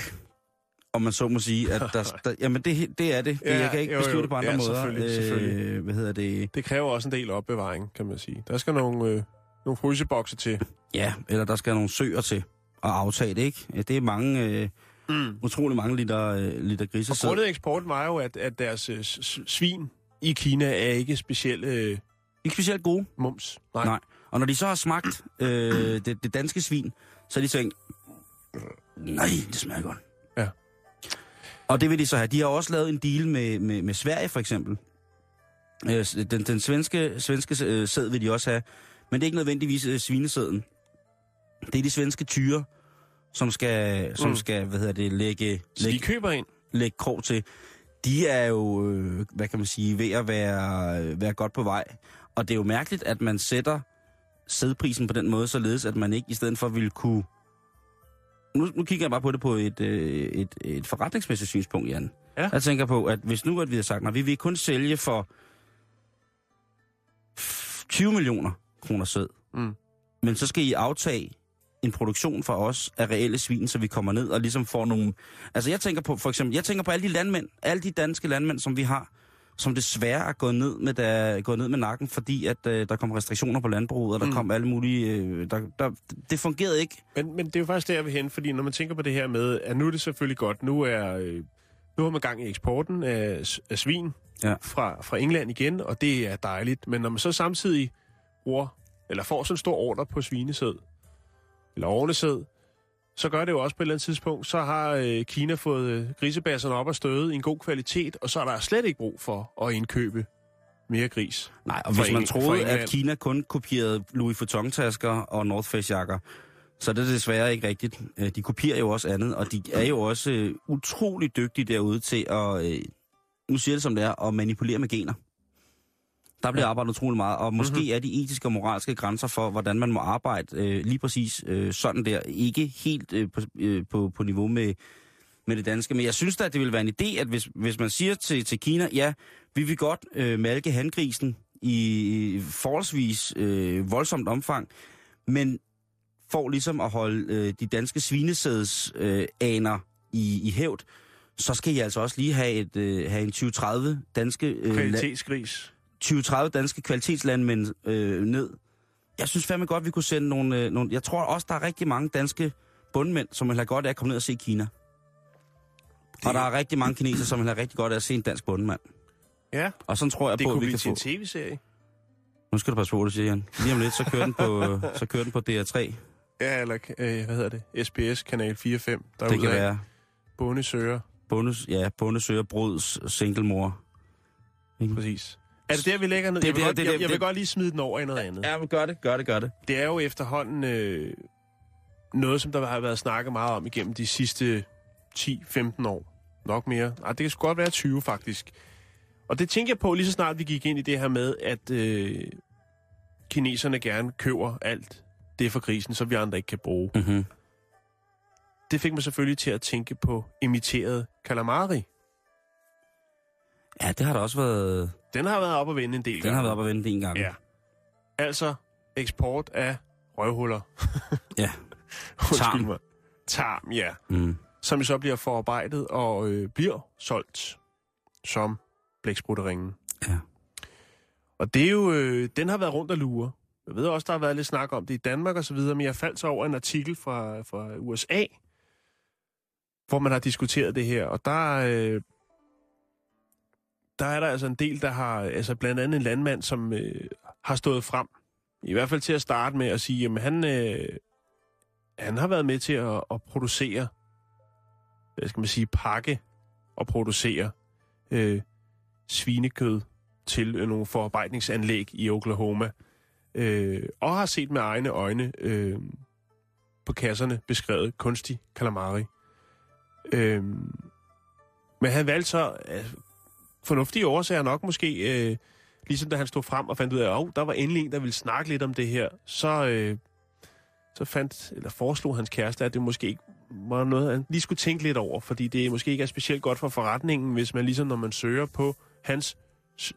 om man så må sige, at der, der jamen det, det er det. det Ja, jeg kan ikke jo, beskrive jo. det på andre Ja, måder. selvfølgelig, selvfølgelig. hvad hedder det? Det kræver også en del opbevaring, kan man sige. Der skal nogle, øh, nogle frysebokse til. Ja, eller der skal nogle søer til at aftage det, ikke? Det er mange, øh, Mm. utrolig mange liter, øh, liter Og grisesæd. grundet eksporten var jo, at, at deres øh, svin i Kina er ikke specielt øh, Ikke specielt gode. mums. Nej. Og når de så har smagt øh, det, det danske svin, så har de tænkt, nej, det smager godt. Og det vil de så have. De har også lavet en deal med, med, med Sverige, for eksempel. Øh, den, den svenske, svenske øh, sæd vil de også have. Men det er ikke nødvendigvis øh, svinesæden. Det er de svenske tyre, som skal, som Mm. skal hvad hedder det, lægge, Så de lægge, køber ind. lægge krog til. De er jo, øh, hvad kan man sige, ved at være, være godt på vej. Og det er jo mærkeligt, at man sætter sædprisen på den måde, således at man ikke i stedet for ville kunne... Nu, nu kigger jeg bare på det på et, øh, et, et forretningsmæssigt synspunkt, Jan. Ja. Jeg tænker på, at hvis nu at vi har sagt, at vi vil kun sælge for 20 millioner kroner sæd, Mm. men så skal I aftage en produktion for os af reelle svin, så vi kommer ned og ligesom får nogle... Altså jeg tænker på, for eksempel, jeg tænker på alle de landmænd, alle de danske landmænd, som vi har, som desværre er gået ned med, der, gået ned med nakken, fordi at øh, der kom restriktioner på landbruget, og der Mm. kom alle mulige... Øh, der, der, det fungerede ikke. Men, men det er jo faktisk der, jeg vil hen, fordi når man tænker på det her med, at nu er det selvfølgelig godt, nu er øh, nu har man gang i eksporten af, af svin Ja. fra, fra England igen, og det er dejligt. Men når man så samtidig bruger, eller får sådan en stor ordre på svinesæd, eller ornesæd, så gør det jo også på et eller andet tidspunkt, så har øh, Kina fået øh, grisebasserne op og støde i en god kvalitet, og så er der slet ikke brug for at indkøbe mere gris. Nej, og hvis man Eng- for troede, at Kina kun kopierede Louis Vuitton-tasker og North Face-jakker, så er det desværre ikke rigtigt. Øh, De kopierer jo også andet, og de er jo også øh, utrolig dygtige derude til at, øh, nu siger det som det er, at manipulere med gener. Der bliver Ja. arbejdet utrolig meget, og måske mm-hmm. er de etiske og moralske grænser for, hvordan man må arbejde øh, lige præcis øh, sådan der, ikke helt øh, på, øh, på, på niveau med, med det danske. Men jeg synes da, at det vil være en idé, at hvis, hvis man siger til, til Kina, ja, vi vil godt øh, malke handgrisen i forholdsvis øh, voldsomt omfang, men for ligesom at holde øh, de danske svinesæds øh, aner i, i hævd, så skal I altså også lige have, et, øh, have en 2030 danske, øh, Kvalitetsgris. 20-30 danske kvalitetslandmænd øh, ned. Jeg synes fandme godt, vi kunne sende nogle, øh, nogle... Jeg tror også, der er rigtig mange danske bundmænd, som vil have godt af at komme ned og se Kina. Det... Og der er rigtig mange kinesere, som vil have rigtig godt af at se en dansk bundmand. Ja, Og sådan tror jeg det på, at vi kan til få... en tv-serie. Nu skal du passe på, hvad du siger, Jan. Lige om lidt, så kører den på, så kører den på DR3. Ja, eller øh, hvad hedder det? SBS Kanal 4-5. Der Det kan af være bondesøger. bonus, ja, bondesøger, bruds, singlemor. Præcis. Er det der, vi lægger ned? Det jeg, vil der, godt, det jeg, jeg vil det- godt lige smide den over i noget andet. Ja, men gør det, gør det, gør det. Det er jo efterhånden øh, noget, som der har været snakket meget om igennem de sidste 10-15 år. Nok mere. Ej, det kan sgu godt være 20, faktisk. Og det tænker jeg på lige så snart vi gik ind i det her med, at øh, kineserne gerne køber alt det for krisen, som vi andre ikke kan bruge. Mm-hmm. Det fik mig selvfølgelig til at tænke på imiteret calamari. Ja, det har der også været... Den har været op at vende en del Den gange. har været op at vende en gang. Ja. Altså eksport af røvhuller. Ja. Tarm. mig. Tarm, ja. Mm. Som så bliver forarbejdet og øh, bliver solgt som blæksprutterringen. Ja. Og det er jo, øh, den har været rundt og lure. Jeg ved også, der har været lidt snak om det i Danmark og så videre, men jeg faldt så over en artikel fra, fra USA, hvor man har diskuteret det her, og der, øh, der er der altså en del, der har, altså blandt andet en landmand, som øh, har stået frem, i hvert fald til at starte med at sige, at han, øh, han har været med til at, at producere, hvad skal man sige, pakke og producere øh, svinekød til øh, nogle forarbejdningsanlæg i Oklahoma, øh, og har set med egne øjne øh, på kasserne beskrevet kunstig calamari. Øh, men han valgte så, øh, fornuftige årsager nok måske, øh, ligesom da han stod frem og fandt ud af, at oh, der var endelig en, der ville snakke lidt om det her, så, øh, så fandt, eller foreslog hans kæreste, at det måske ikke var noget, han lige skulle tænke lidt over, fordi det måske ikke er specielt godt for forretningen, hvis man ligesom, når man søger på hans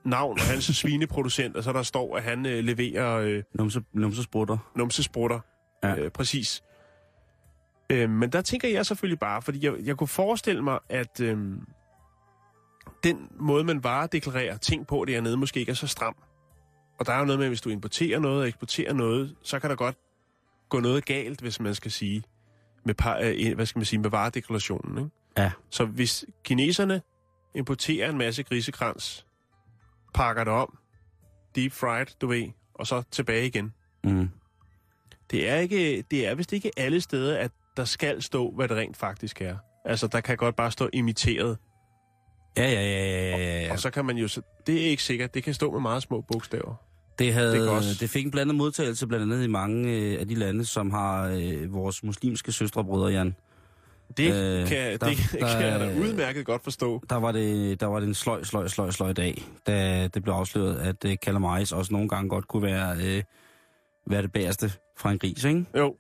navn og hans svineproducent, og så der står, at han øh, leverer øh, Numse, numsesprutter. numsesprutter. Ja. Øh, præcis. Øh, men der tænker jeg selvfølgelig bare, fordi jeg, jeg kunne forestille mig, at øh, den måde, man varedeklarerer ting på dernede, måske ikke er så stram. Og der er jo noget med, at hvis du importerer noget og eksporterer noget, så kan der godt gå noget galt, hvis man skal sige, med, par, øh, hvad skal man sige, med varedeklarationen. Ikke? Ja. Så hvis kineserne importerer en masse grisekrans, pakker det om, deep fried, du ved, og så tilbage igen, Mm. det er, ikke, det er vist ikke alle steder, at der skal stå, hvad det rent faktisk er. Altså, der kan godt bare stå imiteret, Ja, ja, ja, ja, ja, ja. og så kan man jo... Så, det er ikke sikkert. Det kan stå med meget små bogstaver. Det, havde, Det også- det fik en blandet modtagelse blandt andet i mange øh, af de lande, som har øh, vores muslimske søstre og brødre, Jan. Det, Øh, kan, der- det der- kan jeg da udmærket godt forstå. Der var det, der var det en sløj, sløj, sløj, sløj dag, da det blev afsløret, at øh, calamaris også nogle gange godt kunne være, øh, være det bagerste fra en gris, ikke? Jo,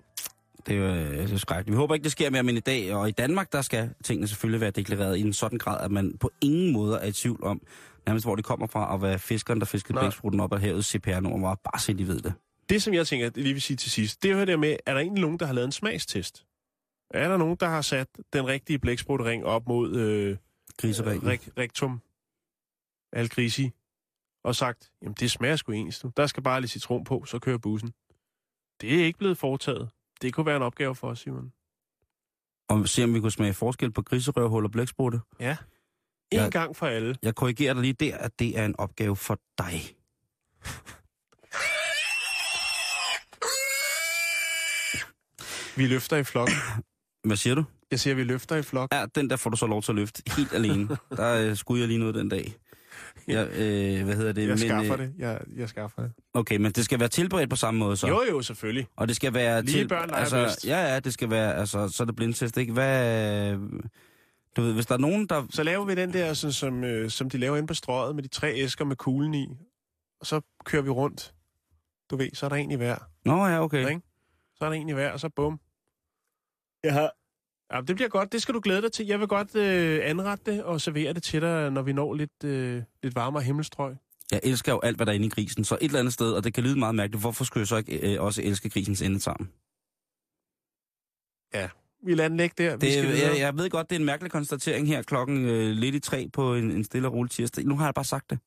Det er jo øh, det er skrækkeligt. Vi håber ikke, det sker mere, men i dag og i Danmark, der skal tingene selvfølgelig være deklareret i en sådan grad, at man på ingen måde er i tvivl om, nærmest hvor de kommer fra, og hvad fiskeren, der fiskede blækspruten op af havet, CPR-nummer var, bare så de ved det. det som jeg tænker, det lige vil sige til sidst, det er jo det med, er der egentlig nogen, der har lavet en smagstest? Er der nogen, der har sat den rigtige blæksprutring op mod øh, Griseringen. rek, rektum algrisi og sagt, jamen det smager sgu ens. Der skal bare lidt citron på, så kører bussen. Det er ikke blevet foretaget. Det kunne være en opgave for os, Simon. Og se, om vi kunne smage forskel på griserøvhul og blæksprutte. Ja. En Ja. gang for alle. Jeg korrigerer dig lige der, at det er en opgave for dig. Vi løfter i flok. Hvad siger du? Jeg siger, vi løfter i flok. Ja, den der får du så lov til at løfte helt alene. Der øh, skulle jeg lige noget den dag. Jeg, øh, hvad hedder det? Jeg skaffer øh, det. Jeg, jeg skaffer det. Okay, men det skal være tilberedt på samme måde så. Jo, jo, selvfølgelig. Og det skal være Lige til... børn altså, bedst. Ja, ja, det skal være... Altså, så er det blindtest, ikke? Hvad... Du ved, hvis der er nogen, der... Så laver vi den der, sådan, som, øh, som de laver inde på strøget med de tre æsker med kuglen i. og så kører vi rundt. Du ved, så er der en i hver. Nå ja, okay. Ikke? Så er der en i hver, og så bum. Jeg har... Ja, det bliver godt. Det skal du glæde dig til. Jeg vil godt øh, anrette det og servere det til dig, når vi når lidt, øh, lidt varmere himmelstrøg. Jeg elsker jo alt, hvad der er inde i grisen. Så et eller andet sted, og det kan lyde meget mærkeligt, hvorfor skulle jeg så ikke øh, også elske grisens endetarm? Vi lader den ligge der. vi Det, skal videre. jeg, jeg ved godt, det er en mærkelig konstatering her klokken øh, lidt i tre på en, en stille og rolig tirsdag. Nu har jeg bare sagt det.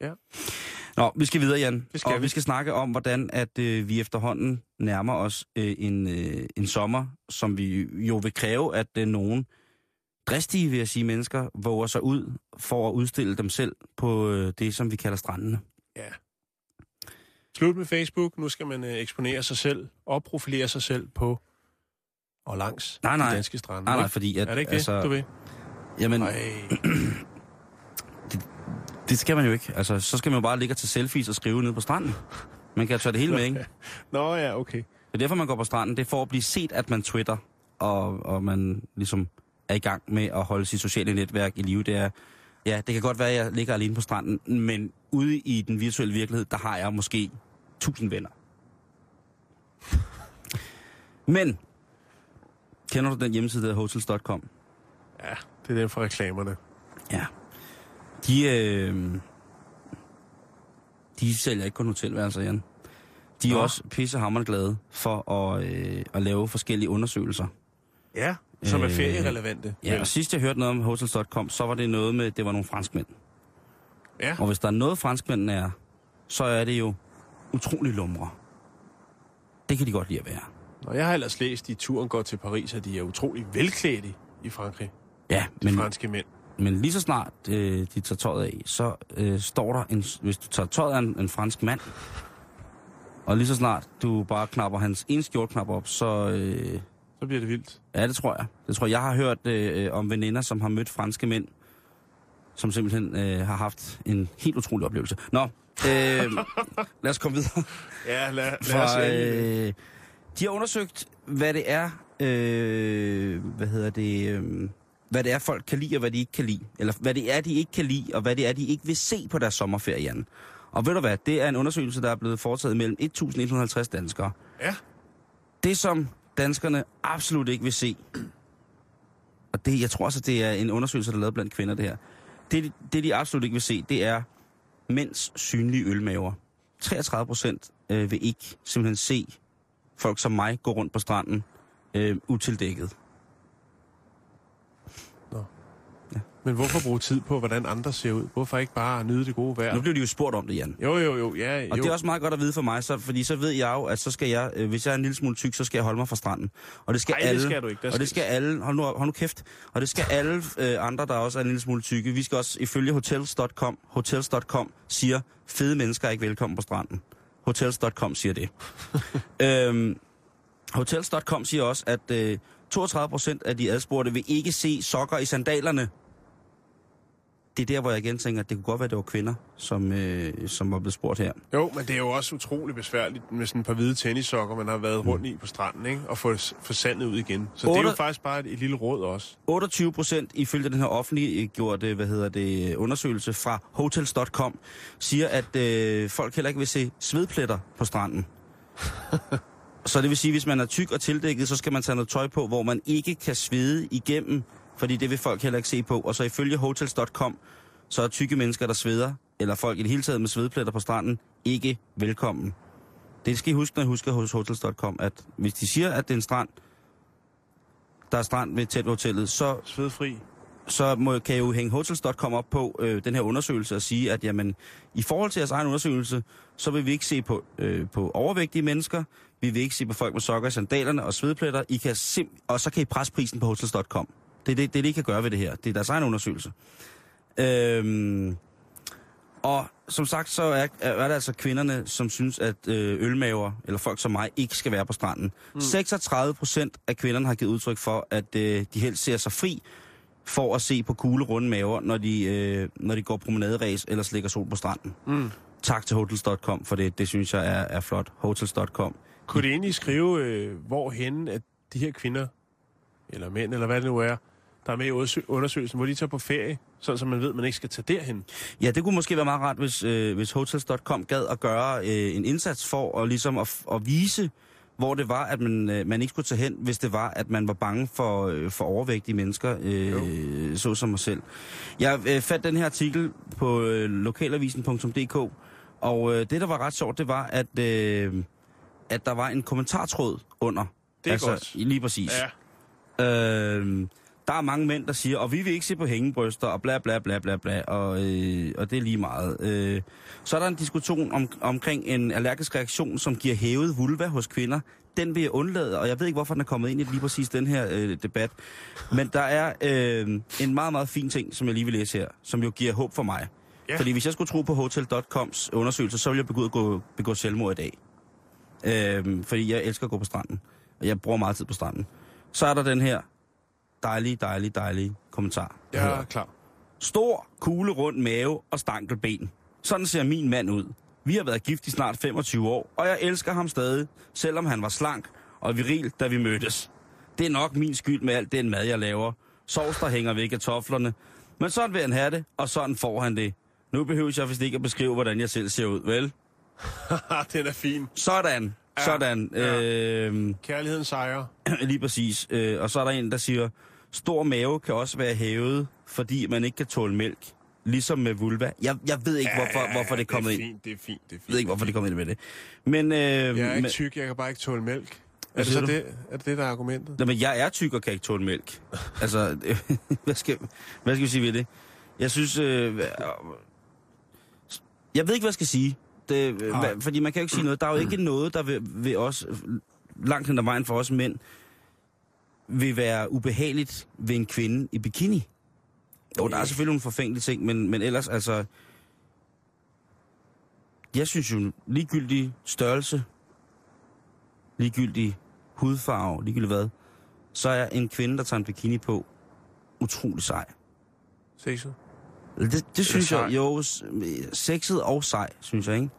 Ja. Nå, vi skal videre, Jan. Det skal og vi. vi. skal snakke om, hvordan at øh, vi efterhånden nærmer os øh, en, øh, en sommer, som vi jo vil kræve, at øh, nogen dristige, vil jeg sige, mennesker våger sig ud for at udstille dem selv på øh, det, som vi kalder strandene. Ja. Slut med Facebook. Nu skal man øh, eksponere sig selv og profilere sig selv på og langs Nej, nej. de danske strande. Nej, nej, fordi at... er det ikke det, altså, du ved? Jamen, Nej. det skal man jo ikke. Altså, så skal man jo bare ligge til selfies og skrive ned på stranden. Man kan tage det hele med, ikke? Nå ja, okay. Det er derfor, man går på stranden. Det er for at blive set, at man twitter, og, og man ligesom er i gang med at holde sit sociale netværk i live. Det er, ja, det kan godt være, at jeg ligger alene på stranden, men ude i den virtuelle virkelighed, der har jeg måske tusind venner. Men, kender du den hjemmeside, der hedder hotels.com? Ja, det er den for reklamerne. Ja. De, øh, de sælger ikke kun hotelværelser, Jan. De er Nå. også pissehammerende glade for at, øh, at lave forskellige undersøgelser. Ja, som er Øh, ferierelevante. Ja, vel? og sidst jeg hørte noget om Hotels.com, så var det noget med, det var nogle franskmænd. ja. Og hvis der er noget franskmændene er, så er det jo utrolig lumre. Det kan de godt lide at være. Og jeg har ellers læst, at i turen går til Paris, at de er utrolig velklædte i Frankrig. Ja, De men, franske mænd. Men lige så snart øh, de tager tøjet af, så øh, står der, en, hvis du tager tøjet af en, en fransk mand, og lige så snart du bare knapper hans ene skjortknap op, så... Øh, Så bliver det vildt. Ja, det tror jeg. Det tror jeg. Jeg har hørt øh, om veninder, som har mødt franske mænd, som simpelthen øh, har haft en helt utrolig oplevelse. Nå, øh, lad os komme videre. Ja, lad, lad os Fra, endelig- øh, de har undersøgt, hvad det er, øh, hvad hedder det, øh, hvad det er, folk kan lide, og hvad de ikke kan lide. Eller hvad det er, de ikke kan lide, og hvad det er, de ikke vil se på deres sommerferie, Jan. Og ved du hvad, det er en undersøgelse, der er blevet foretaget mellem 1.150 danskere. Ja. Det, som danskerne absolut ikke vil se, og det, jeg tror også, at det er en undersøgelse, der er lavet blandt kvinder, det her. Det, det, de absolut ikke vil se, det er mænds synlige ølmaver. 33 procent øh, vil ikke simpelthen se folk som mig gå rundt på stranden øh, utildækket. Men hvorfor bruge tid på, hvordan andre ser ud? Hvorfor ikke bare nyde det gode vejr? Nu blev de jo spurgt om det, Jan. Jo, jo, jo. Ja, jo. Og det er også meget godt at vide for mig, så, fordi så ved jeg jo, at så skal jeg, øh, hvis jeg er en lille smule tyk, så skal jeg holde mig fra stranden. Og det skal Ej, det alle, skal du ikke. Der og det skal alle, hold nu, hold nu kæft, og det skal alle øh, andre, der også er en lille smule tykke. Vi skal også, ifølge hotels.com, hotels.com siger, fede mennesker er ikke velkommen på stranden. Hotels.com siger det. øhm, hotels.com siger også, at øh, 32 procent af de adspurgte vil ikke se sokker i sandalerne. Det er der, hvor jeg igen tænker, at det kunne godt være, at det var kvinder, som, øh, som var blevet spurgt her. Jo, men det er jo også utrolig besværligt med sådan et par hvide tennissokker, man har været rundt i på stranden, ikke? Og få, få sandet ud igen. Så det er jo faktisk bare et, et lille råd også. 28 procent ifølge den her offentliggjorte hvad hedder det, undersøgelse fra hotels.com siger, at øh, folk heller ikke vil se svedpletter på stranden. så det vil sige, at hvis man er tyk og tildækket, så skal man tage noget tøj på, hvor man ikke kan svede igennem, fordi det vil folk heller ikke se på. Og så ifølge hotels.com, så er tykke mennesker, der sveder, eller folk i det hele taget med svedpletter på stranden, ikke velkommen. Det skal I huske, når I husker hos hotels.com, at hvis de siger, at det er en strand, der er strand ved tæt ved hotellet, så Svedfri. så må, kan jeg jo hænge hotels.com op på øh, den her undersøgelse og sige, at jamen, i forhold til jeres egen undersøgelse, så vil vi ikke se på, øh, på overvægtige mennesker, vi vil ikke se på folk med sokker i sandalerne og svedpletter, I kan sim- og så kan I presse prisen på hotels.com. Det er det, det, I kan gøre ved det her. Det er deres egen undersøgelse. Øhm, og som sagt, så er, er det altså kvinderne, som synes, at øh, ølmaver, eller folk som mig, ikke skal være på stranden. Mm. 36 procent af kvinderne har givet udtryk for, at øh, de helst ser sig fri for at se på kugle runde maver, når de, øh, når de går promenaderæs eller slikker sol på stranden. Mm. Tak til hotels.com for det. Det synes jeg er, er flot. Hotels.com. Kunne det egentlig skrive, øh, hvorhen at de her kvinder, eller mænd, eller hvad det nu er, der er med i undersø- undersøgelsen, hvor de tager på ferie, Sådan, så man ved, at man ikke skal tage derhen. Ja, det kunne måske være meget rart, hvis, øh, hvis Hotels.com gad at gøre øh, en indsats for at, ligesom at, at vise, hvor det var, at man, øh, man ikke skulle tage hen, hvis det var, at man var bange for, øh, for overvægtige mennesker, øh, så som mig selv. Jeg øh, fandt den her artikel på øh, lokalavisen.dk, og øh, det, der var ret sjovt, det var, at, øh, at der var en kommentartråd under. Det er godt. Lige præcis. Ja. Øh, der er mange mænd, der siger, og vi vil ikke se på hængebryster, og bla bla bla bla bla, og, øh, og det er lige meget. Øh, så er der en diskussion om, omkring en allergisk reaktion, som giver hævet vulva hos kvinder. Den vil jeg undlade, og jeg ved ikke, hvorfor den er kommet ind i lige præcis den her øh, debat. Men der er øh, en meget, meget fin ting, som jeg lige vil læse her, som jo giver håb for mig. Ja. Fordi hvis jeg skulle tro på Hotel.coms undersøgelse, så ville jeg begå, gå, begå selvmord i dag. Øh, fordi jeg elsker at gå på stranden, og jeg bruger meget tid på stranden. Så er der den her dejlige, dejlige, dejlige kommentar. Jeg er klar. Stor, kugle rund mave og stankelben. Sådan ser min mand ud. Vi har været gift i snart 25 år, og jeg elsker ham stadig, selvom han var slank og viril, da vi mødtes. Det er nok min skyld med alt den mad, jeg laver. Sovs, der hænger ved kartoflerne. Men sådan vil han have det, og sådan får han det. Nu behøver jeg vist ikke at beskrive, hvordan jeg selv ser ud, vel? den er fin. Sådan, Ja, sådan. ja. Øh, Kærligheden sejrer. Lige præcis. Øh, og så er der en, der siger, stor mave kan også være hævet, fordi man ikke kan tåle mælk. Ligesom med vulva. Jeg, jeg ved ikke, hvorfor, hvorfor det er kommet det er ind. det er fint, det er fint. Jeg ved ikke, hvorfor det er kommet ind med det. Men, øh, Jeg er ikke men, tyk, jeg kan bare ikke tåle mælk. Er det så du? det, er det, det, der er argumentet? Nå, men jeg er tyk og kan ikke tåle mælk. altså, hvad, skal, hvad skal vi sige ved det? Jeg synes... Øh, jeg ved ikke, hvad jeg skal sige. Det, øh, Nej. fordi man kan jo ikke sige noget. Der er jo ikke noget, der vil, vil os, langt hen ad vejen for os mænd, vil være ubehageligt ved en kvinde i bikini. Jo, der er selvfølgelig nogle forfængelige ting, men, men ellers altså... Jeg synes jo, ligegyldig størrelse, ligegyldig hudfarve, ligegyldigt hvad, så er en kvinde, der tager en bikini på, utrolig sej. Sexet. Det, det synes jeg, jo, sexet og sej, synes jeg, ikke?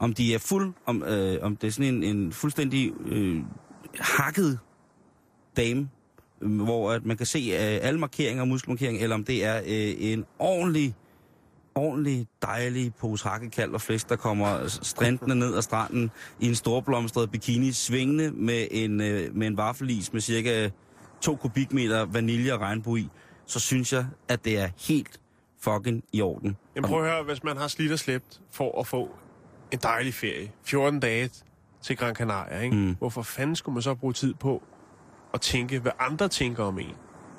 Om de er fuld, om, øh, om det er sådan en, en fuldstændig øh, hakket dame, øh, hvor at man kan se øh, alle markeringer og muskelmarkeringer, eller om det er øh, en ordentlig, ordentlig dejlig pose hakkekald og flæsk, der kommer strændende ned ad stranden i en storblomstret bikini, svingende med en, øh, med en vaffelis med cirka 2 kubikmeter vanilje og regnbue i, så synes jeg, at det er helt fucking i orden. Jamen prøv at høre, hvis man har slidt og slæbt for at få en dejlig ferie, 14 dage til Gran Canaria, ikke? Mm. hvorfor fanden skulle man så bruge tid på at tænke, hvad andre tænker om en?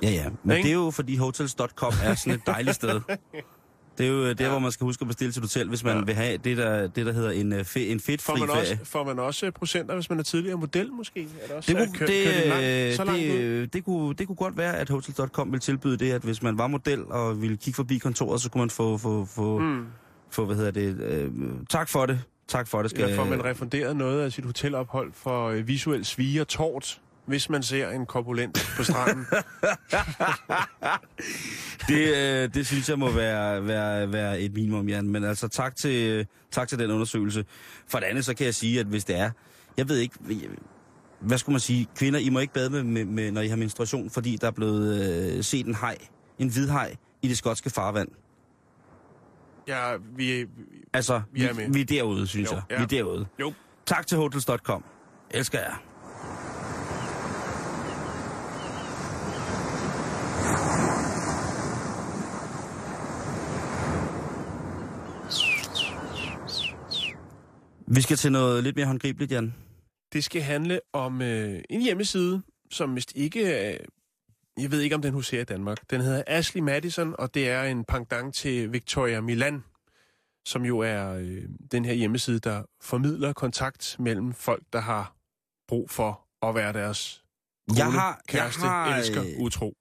Ja, ja. Men Ikke? det er jo, fordi hotels.com er sådan et dejligt sted. Det er jo øh, der, hvor man skal huske at bestille sit hotel, hvis man Ja. vil have det, der, det, der hedder en, øh, fe, en Får fedtfri man, ferie. også, får man også procenter, hvis man er tidligere model, måske? Er det også Det kunne, kø- det, langt, øh, så langt ud? det, kunne, det kunne godt være, at Hotels.com ville tilbyde det, at hvis man var model og ville kigge forbi kontoret, så kunne man få, få, få, mm. Få hvad hedder det, øh, tak for det. Tak for det. Skal, Eller får man refunderet noget af sit hotelophold for øh, visuel svige og tort, hvis man ser en korpulent på stranden? det, øh, det synes jeg må være, være, være et minimum, Jan. Men altså, tak til, tak til den undersøgelse. For det andet, så kan jeg sige, at hvis det er... Jeg ved ikke... Hvad skulle man sige? Kvinder, I må ikke bade med, med, med når I har menstruation, fordi der er blevet øh, set en hej, en hvidhaj, i det skotske farvand. Ja, vi, Altså, Vi er med. vi, er derude, synes Jo, jeg. ja. Vi er derude. Jo. Tak til Hotels.com. Elsker jer. Vi skal til noget lidt mere håndgribeligt, Jan. Det skal handle om øh, en hjemmeside, som vist ikke... Øh, jeg ved ikke, om den huserer i Danmark. Den hedder Ashley Madison, og det er en pendant til Victoria Milan, som jo er øh, den her hjemmeside, der formidler kontakt mellem folk, der har brug for at være deres kone, Jeg har- kæreste, jeg har, elsker, øh, utro.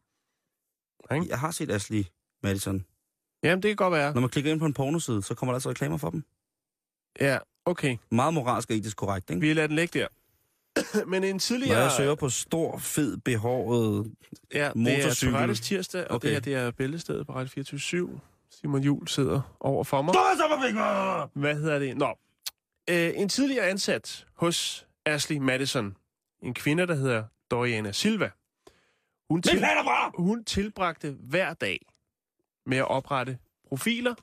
Ikke? Jeg har set Ashley Madison. Jamen, det kan godt være. Når man klikker ind på en pornoside, så kommer der altså reklamer for dem. Ja, okay. Meget moralsk og etisk korrekt, ikke? Vi lader den ligge der. Men en Når tidligere... jeg søger på stor, fed, behåret Ja, det er Motorcykel. Tirsdag, og Okay. det her det er Bæltestedet på Radio 24 Simon Jul sidder over for mig. Hvad hedder det? Nå. Øh, en tidligere ansat hos Ashley Madison, en kvinde, der hedder Doriana Silva, hun, til, hun tilbragte hver dag med at oprette profiler.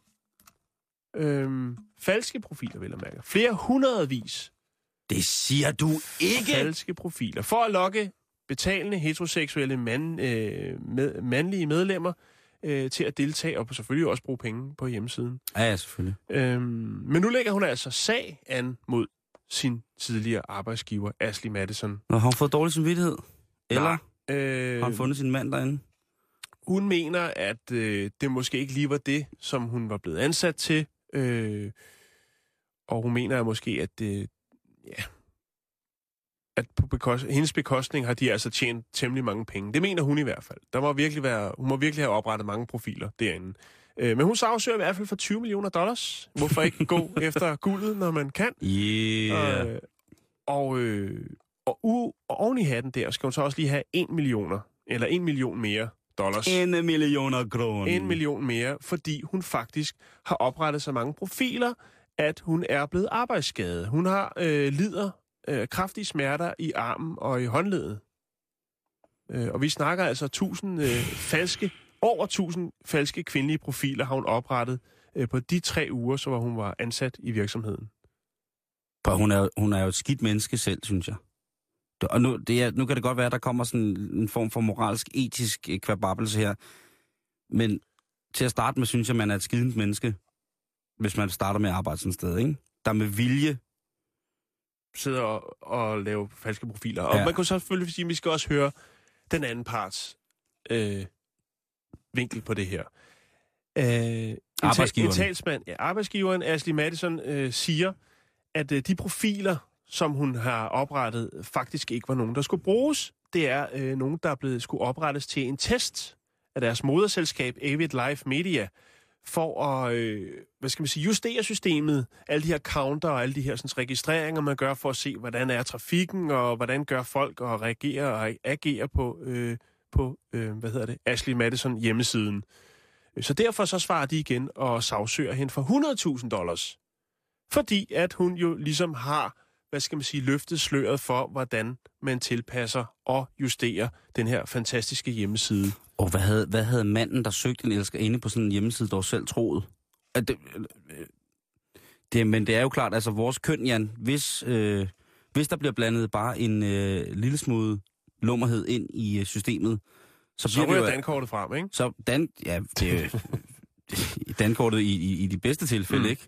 Øhm, falske profiler, vil jeg mærke. Flere hundredvis Det siger du ikke! falske profiler. For at lokke betalende heteroseksuelle mand, øh, med, mandlige medlemmer øh, til at deltage, og selvfølgelig også bruge penge på hjemmesiden. Ja, ja, selvfølgelig. Øhm, men nu lægger hun altså sag an mod sin tidligere arbejdsgiver, Ashley Madison. Nå, har hun fået dårlig samvittighed? Eller Øh, har hun fundet sin mand derinde? Hun mener, at øh, det måske ikke lige var det, som hun var blevet ansat til. Øh, og hun mener måske, at det, ja, at på bekost, hendes bekostning har de altså tjent temmelig mange penge. Det mener hun i hvert fald. Der må virkelig være, hun må virkelig have oprettet mange profiler derinde. Øh, men hun sagsøger i hvert fald for 20 millioner dollars. Hvorfor ikke gå efter guldet, når man kan? Yeah. Øh, og, øh, og, u- og oven i hatten der skal hun så også lige have 1 millioner, eller 1 million mere dollars. En millioner kroner. En million mere, fordi hun faktisk har oprettet så mange profiler, at hun er blevet arbejdsskadet. Hun har øh, lider øh, kraftige smerter i armen og i håndledet. Øh, og vi snakker altså tusind øh, falske, over 1000 falske kvindelige profiler har hun oprettet øh, på de tre uger, så hun var ansat i virksomheden. For hun er, hun er jo et skidt menneske selv, synes jeg. Og nu, det er, nu kan det godt være, at der kommer sådan en form for moralsk, etisk øh, kvababbelse her. Men til at starte med, synes jeg, man er et skident menneske, hvis man starter med at arbejde sådan et sted, ikke? Der med vilje. sidder og, og laver falske profiler. Og Ja. man kunne så selvfølgelig sige, at vi skal også høre den anden parts øh, vinkel på det her. Øh, Arbejdsgiveren. En talsmand, ja, arbejdsgiveren Ashley Madison øh, siger, at øh, de profiler, som hun har oprettet, faktisk ikke var nogen, der skulle bruges. Det er øh, nogen, der er blevet, skulle oprettes til en test af deres moderselskab Avid Life Media, for at, øh, hvad skal man sige, justere systemet, alle de her counter og alle de her sådan, registreringer, man gør for at se, hvordan er trafikken, og hvordan gør folk og reagere og agere på, øh, på øh, hvad hedder det, Ashley Madison hjemmesiden. Så derfor så svarer de igen og sagsøger hende for 100.000 dollars. Fordi at hun jo ligesom har, hvad skal man sige, løftet sløret for, hvordan man tilpasser og justerer den her fantastiske hjemmeside. Og hvad havde, hvad havde manden, der søgte en elskerinde på sådan en hjemmeside, dog selv troet? At det, øh, det, men det er jo klart, altså vores køn, Jan, hvis, øh, hvis der bliver blandet bare en øh, lille smule lummerhed ind i øh, systemet, så, Så bliver det ryger dankortet frem, ikke? Så dan, ja, det er dankortet i, i, i de bedste tilfælde, mm. ikke?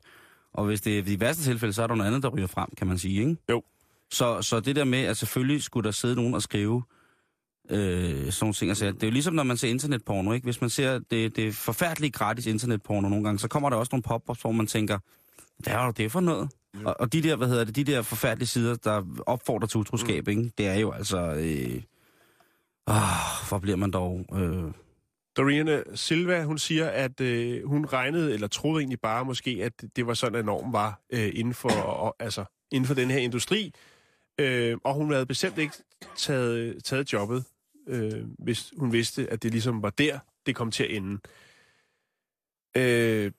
Og hvis det er de værste tilfælde, så er der noget andet, der ryger frem, kan man sige, ikke? Jo. Så, så det der med, at selvfølgelig skulle der sidde nogen og skrive øh, sådan nogle ting sager. Det er jo ligesom, når man ser internetporno, ikke? Hvis man ser det, det forfærdelige gratis internetporno nogle gange, så kommer der også nogle pop-ups, hvor man tænker, hvad er det for noget? Og, og de der, hvad hedder det, de der forfærdelige sider, der opfordrer til utroskab, mm. ikke? Det er jo altså... Øh, åh, hvor bliver man dog... Øh, Doriana Silva, hun siger, at øh, hun regnede, eller troede egentlig bare måske, at det var sådan, at normen var øh, inden, for, og, altså, inden for den her industri. Øh, og hun havde bestemt ikke taget, taget jobbet, øh, hvis hun vidste, at det ligesom var der, det kom til at ende. Øh,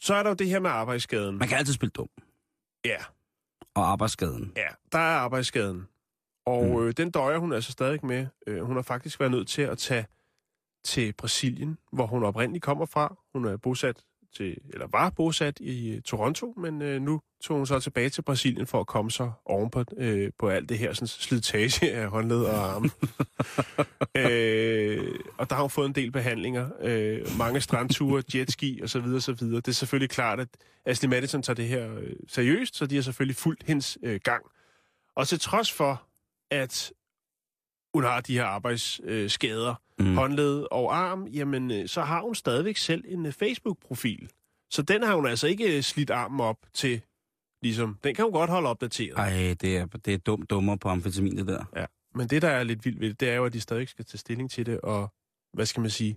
så er der jo det her med arbejdsskaden. man kan altid spille dum. Ja, Og arbejdsskaden. ja, der er arbejdsskaden. Og Mm. øh, den døjer hun altså stadig med. Øh, hun har faktisk været nødt til at tage til Brasilien, hvor hun oprindeligt kommer fra. Hun er bosat til, eller var bosat i øh, Toronto, men øh, nu tog hun så tilbage til Brasilien for at komme sig oven på, øh, på alt det her sådan, slitage af håndled og arme. øh, og der har hun fået en del behandlinger. Øh, mange strandture, jetski osv. osv. Det er selvfølgelig klart, at Ashley Madison tager det her øh, seriøst, så de har selvfølgelig fulgt hendes øh, gang. Og til trods for, at hun har de her arbejdsskader, Mm. håndled og arm, jamen øh, så har hun stadigvæk selv en øh, Facebook-profil. Så den har hun altså ikke øh, slidt armen op til, ligesom. Den kan hun godt holde opdateret. Ej, det er, det er dumt dummer på amfetamin, det der. Ja. Men det, der er lidt vildt ved det, det er jo, at de stadig skal tage stilling til det, og hvad skal man sige,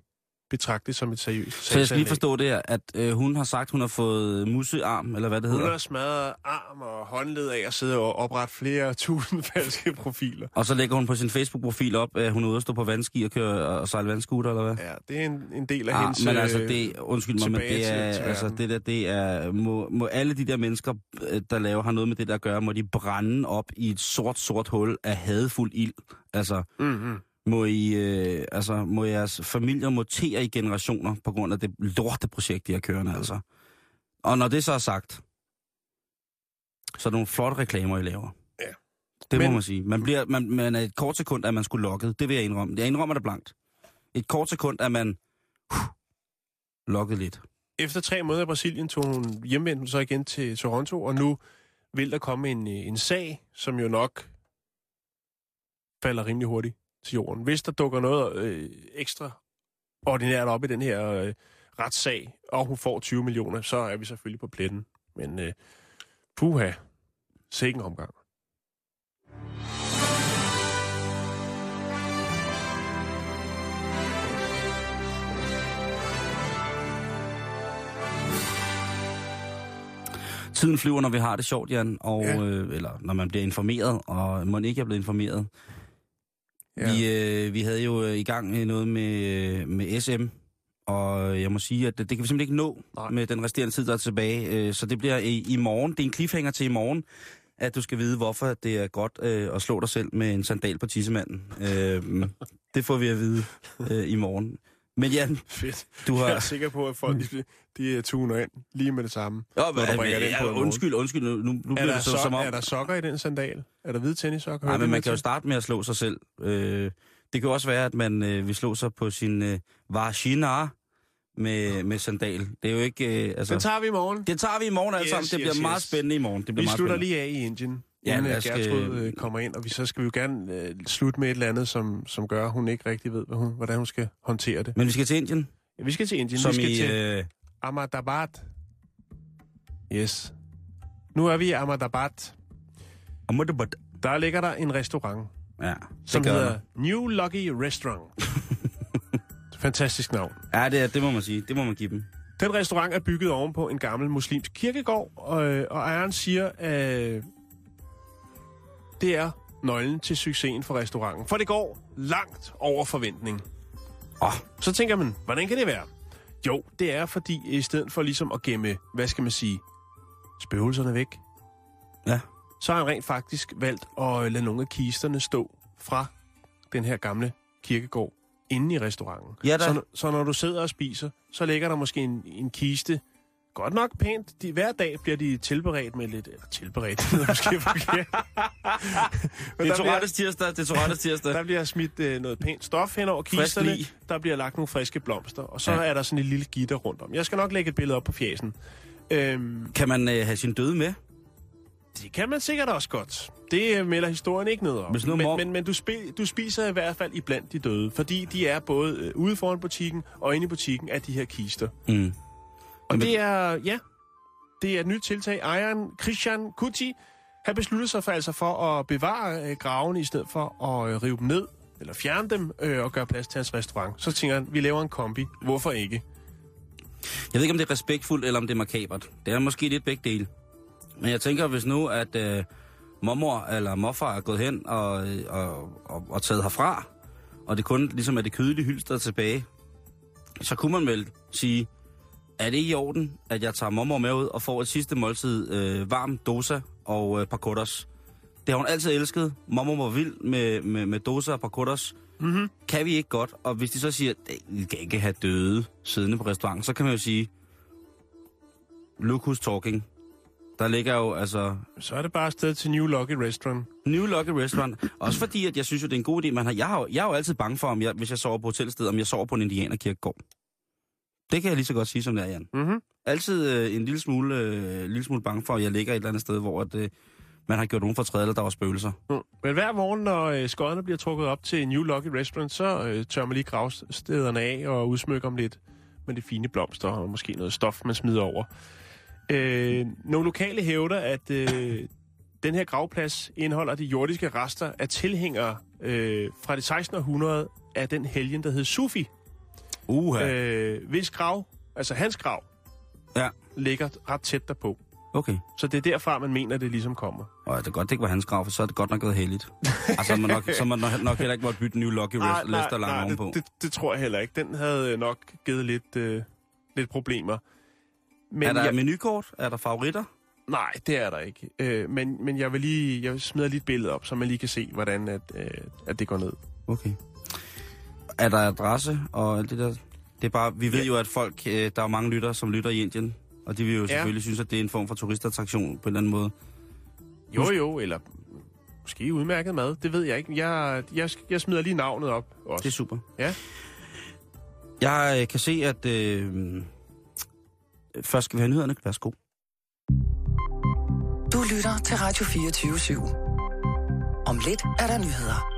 betragte det som et seriøst Så jeg skal lige forstå det her, at øh, hun har sagt, hun har fået musearm, eller hvad det Hun hedder. har smadret arm og håndled af at sidde og oprette flere tusind falske profiler. Og så lægger hun på sin Facebook-profil op, at hun er ude at stå på vandski og køre og sejle vandskuter, eller hvad? Ja, det er en, en del af Ah, hendes... men altså, øh, det, undskyld mig, men det er, til altså, det der, det er, må, må alle de der mennesker, øh, der laver, har noget med det der at gøre, må de brænde op i et sort, sort hul af hadfuld ild. Altså, Mm-hmm. Må, I, øh, altså, må jeres familier mutere i generationer på grund af det lorteprojekt, de har kørende, altså. Og når det så er sagt, så er det nogle flotte reklamer, I laver. Ja. Det Men... Må man sige. Man, bliver, man, man er et kort sekund, at man skulle lukket. Det vil jeg indrømme. Jeg indrømmer det blankt. Et kort sekund, at man uh, lukket lidt. Efter tre måneder i Brasilien tog hun hjemvendt så igen til Toronto, og nu vil der komme en, øh, en sag, som jo nok falder rimelig hurtigt til jorden. Hvis der dukker noget øh, ekstra ordinært op i den her øh, retssag, og hun får 20 millioner, så er vi selvfølgelig på pletten. Men øh, puha, sikke en omgang. Tiden flyver, når vi har det sjovt, Jan, og, Ja. øh, eller når man bliver informeret, og man ikke er blevet informeret. Ja. Vi, øh, vi havde jo øh, i gang noget med, øh, med SM, og jeg må sige, at det, det kan vi simpelthen ikke nå. Nej. med den resterende tid, der er tilbage. Øh, så det bliver i, i morgen. Det er en cliffhanger til i morgen, at du skal vide, hvorfor det er godt øh, at slå dig selv med en sandal på tissemanden. Øh, det får vi at vide øh, i morgen. Men Jan, Fedt. du har... Jeg er sikker på, at folk de, de øh, tuner ind lige med det samme. Jo, når du bringer den på undskyld, undskyld. Nu, nu Er bliver der, det så, so- som om... er der sokker i den sandal? Er der hvide tennissokker? Nej, men det man kan jo starte med at slå sig selv. Øh, det kan også være, at man øh, vil slå sig på sin øh, vagina med, med sandal. Det er jo ikke... Øh, altså, Den tager vi i morgen. det tager vi i morgen alle Yes, sammen. Det bliver yes, meget yes. spændende i morgen. Det bliver Vi meget slutter spændende. lige af i Indien, Ja, inden ja, os Gertrud skal- øh, kommer ind, og vi, så skal vi jo gerne øh, slutte med et eller andet, som, som gør, at hun ikke rigtig ved, hvad hun, hvordan hun skal håndtere det. Men vi skal til Indien, Ja, vi skal til Indien. som vi skal i... til Øh, Ahmedabad. Yes. Nu er vi i Ahmedabad. Ahmedabad. Der ligger der en restaurant, ja, det som hedder der. New Lucky Restaurant. Fantastisk navn. Ja, det, er- det må man sige. Det må man give dem. Den restaurant er bygget ovenpå en gammel muslimsk kirkegård, og, og ejeren siger, at det er nøglen til succesen for restauranten. For det går langt over forventning. Åh, Så tænker man, hvordan kan det være? Jo, det er fordi, i stedet for ligesom at gemme, hvad skal man sige, spøgelserne væk, ja. så har han rent faktisk valgt at lade nogle af kisterne stå fra den her gamle kirkegård inde i restauranten. Ja da. så, så når du sidder og spiser, så ligger der måske en, en kiste, godt nok pænt. De, hver dag bliver de tilberedt med lidt... Eller tilberedt, det lyder måske forkert. Det er Tourettes tirsdag. Det er Tourettes tirsdag. der bliver smidt øh, noget pænt stof hen over kisterne. Der bliver lagt nogle friske blomster. Og så ja. Er der sådan et lille gitter rundt om. Jeg skal nok lægge et billede op på fjæsen. Øhm, Kan man øh, have sin døde med? det kan man sikkert også godt. Det øh, melder historien ikke noget om. Men mor- men, men du, spi, du spiser i hvert fald iblandt de døde. Fordi de er både øh, ude foran butikken og inde i butikken af de her kister. Mm. Og det er, ja, det er et nyt tiltag. Ejeren Christian Kuti har besluttet sig for, altså for at bevare øh, gravene i stedet for at øh, rive dem ned, eller fjerne dem øh, og gøre plads til hans restaurant. Så tænker han, vi laver en kombi. Hvorfor ikke? Jeg ved ikke, om det er respektfuldt, eller om det er makabert. Det er måske lidt begge dele. Men jeg tænker, hvis nu, at øh, mormor eller morfar er gået hen og, øh, og, og, og taget herfra, og det kun ligesom er det kødelige hylster tilbage, så kunne man vel sige, er det i orden, at jeg tager mormor med ud og får et sidste måltid øh, varm dosa og øh, pakotas? Det har hun altid elsket. Mormor var vild med, med, med dosa og pakotas. Mm-hmm. Kan vi ikke godt? Og hvis de så siger, at vi kan ikke have døde siddende på restauranten, så kan man jo sige, look who's talking. Der ligger jo altså Så er det bare afsted til New Lucky Restaurant. New Lucky Restaurant. Også fordi, at jeg synes jo, det er en god idé. Man har, jeg, har, jeg er jo altid bange for, om jeg, hvis jeg sover på hotelsted, om jeg sover på en indianerkirkegård. Det kan jeg lige så godt sige, som det er, Jan. Mm-hmm. Altid øh, en lille smule, øh, lille smule bange for, at jeg ligger et eller andet sted, hvor at, øh, man har gjort nogen for træde, eller der var spøgelser. Mm. Men hver morgen, når øh, skodderne bliver trukket op til New Lucky Restaurant, så øh, tør man lige gravstederne af og udsmykker dem lidt med de fine blomster og måske noget stof, man smider over. Øh, nogle lokale hævder, at øh, den her gravplads indeholder de jordiske rester af tilhængere øh, fra det 1600 af den helgen, der hed Sufi. Uha. Øh. Øh, hvis grav, altså hans grav, Ja. ligger ret tæt derpå. Okay. Så det er derfra, man mener, det ligesom kommer. Og det er godt, det ikke var hans grav, for så er det godt nok gået heldigt. altså, man nok, så man nok, nok heller ikke måtte bytte New Lucky Nej, Rest, Lester lang ovenpå. det, det, det tror jeg heller ikke. Den havde nok givet lidt, øh, lidt problemer. Men er der jeg, menukort? Er der favoritter? nej, det er der ikke. Øh, men, men jeg vil lige jeg smider lige et billede op, så man lige kan se, hvordan at, øh, at det går ned. Okay. Er der adresse og alt det der? Det er bare, vi ved Ja. jo, at folk, øh, der er jo mange lyttere, som lytter i Indien, og de vil jo Ja. selvfølgelig synes, at det er en form for turistattraktion på en eller anden måde. Jo, jo, eller måske udmærket mad. Det ved jeg ikke. Jeg, jeg, jeg smider lige navnet op også. Det er super. Ja. Jeg øh, kan se, at øh, først skal vi have nyhederne. Værsgo. Du lytter til Radio 24 /7. Om lidt er der nyheder.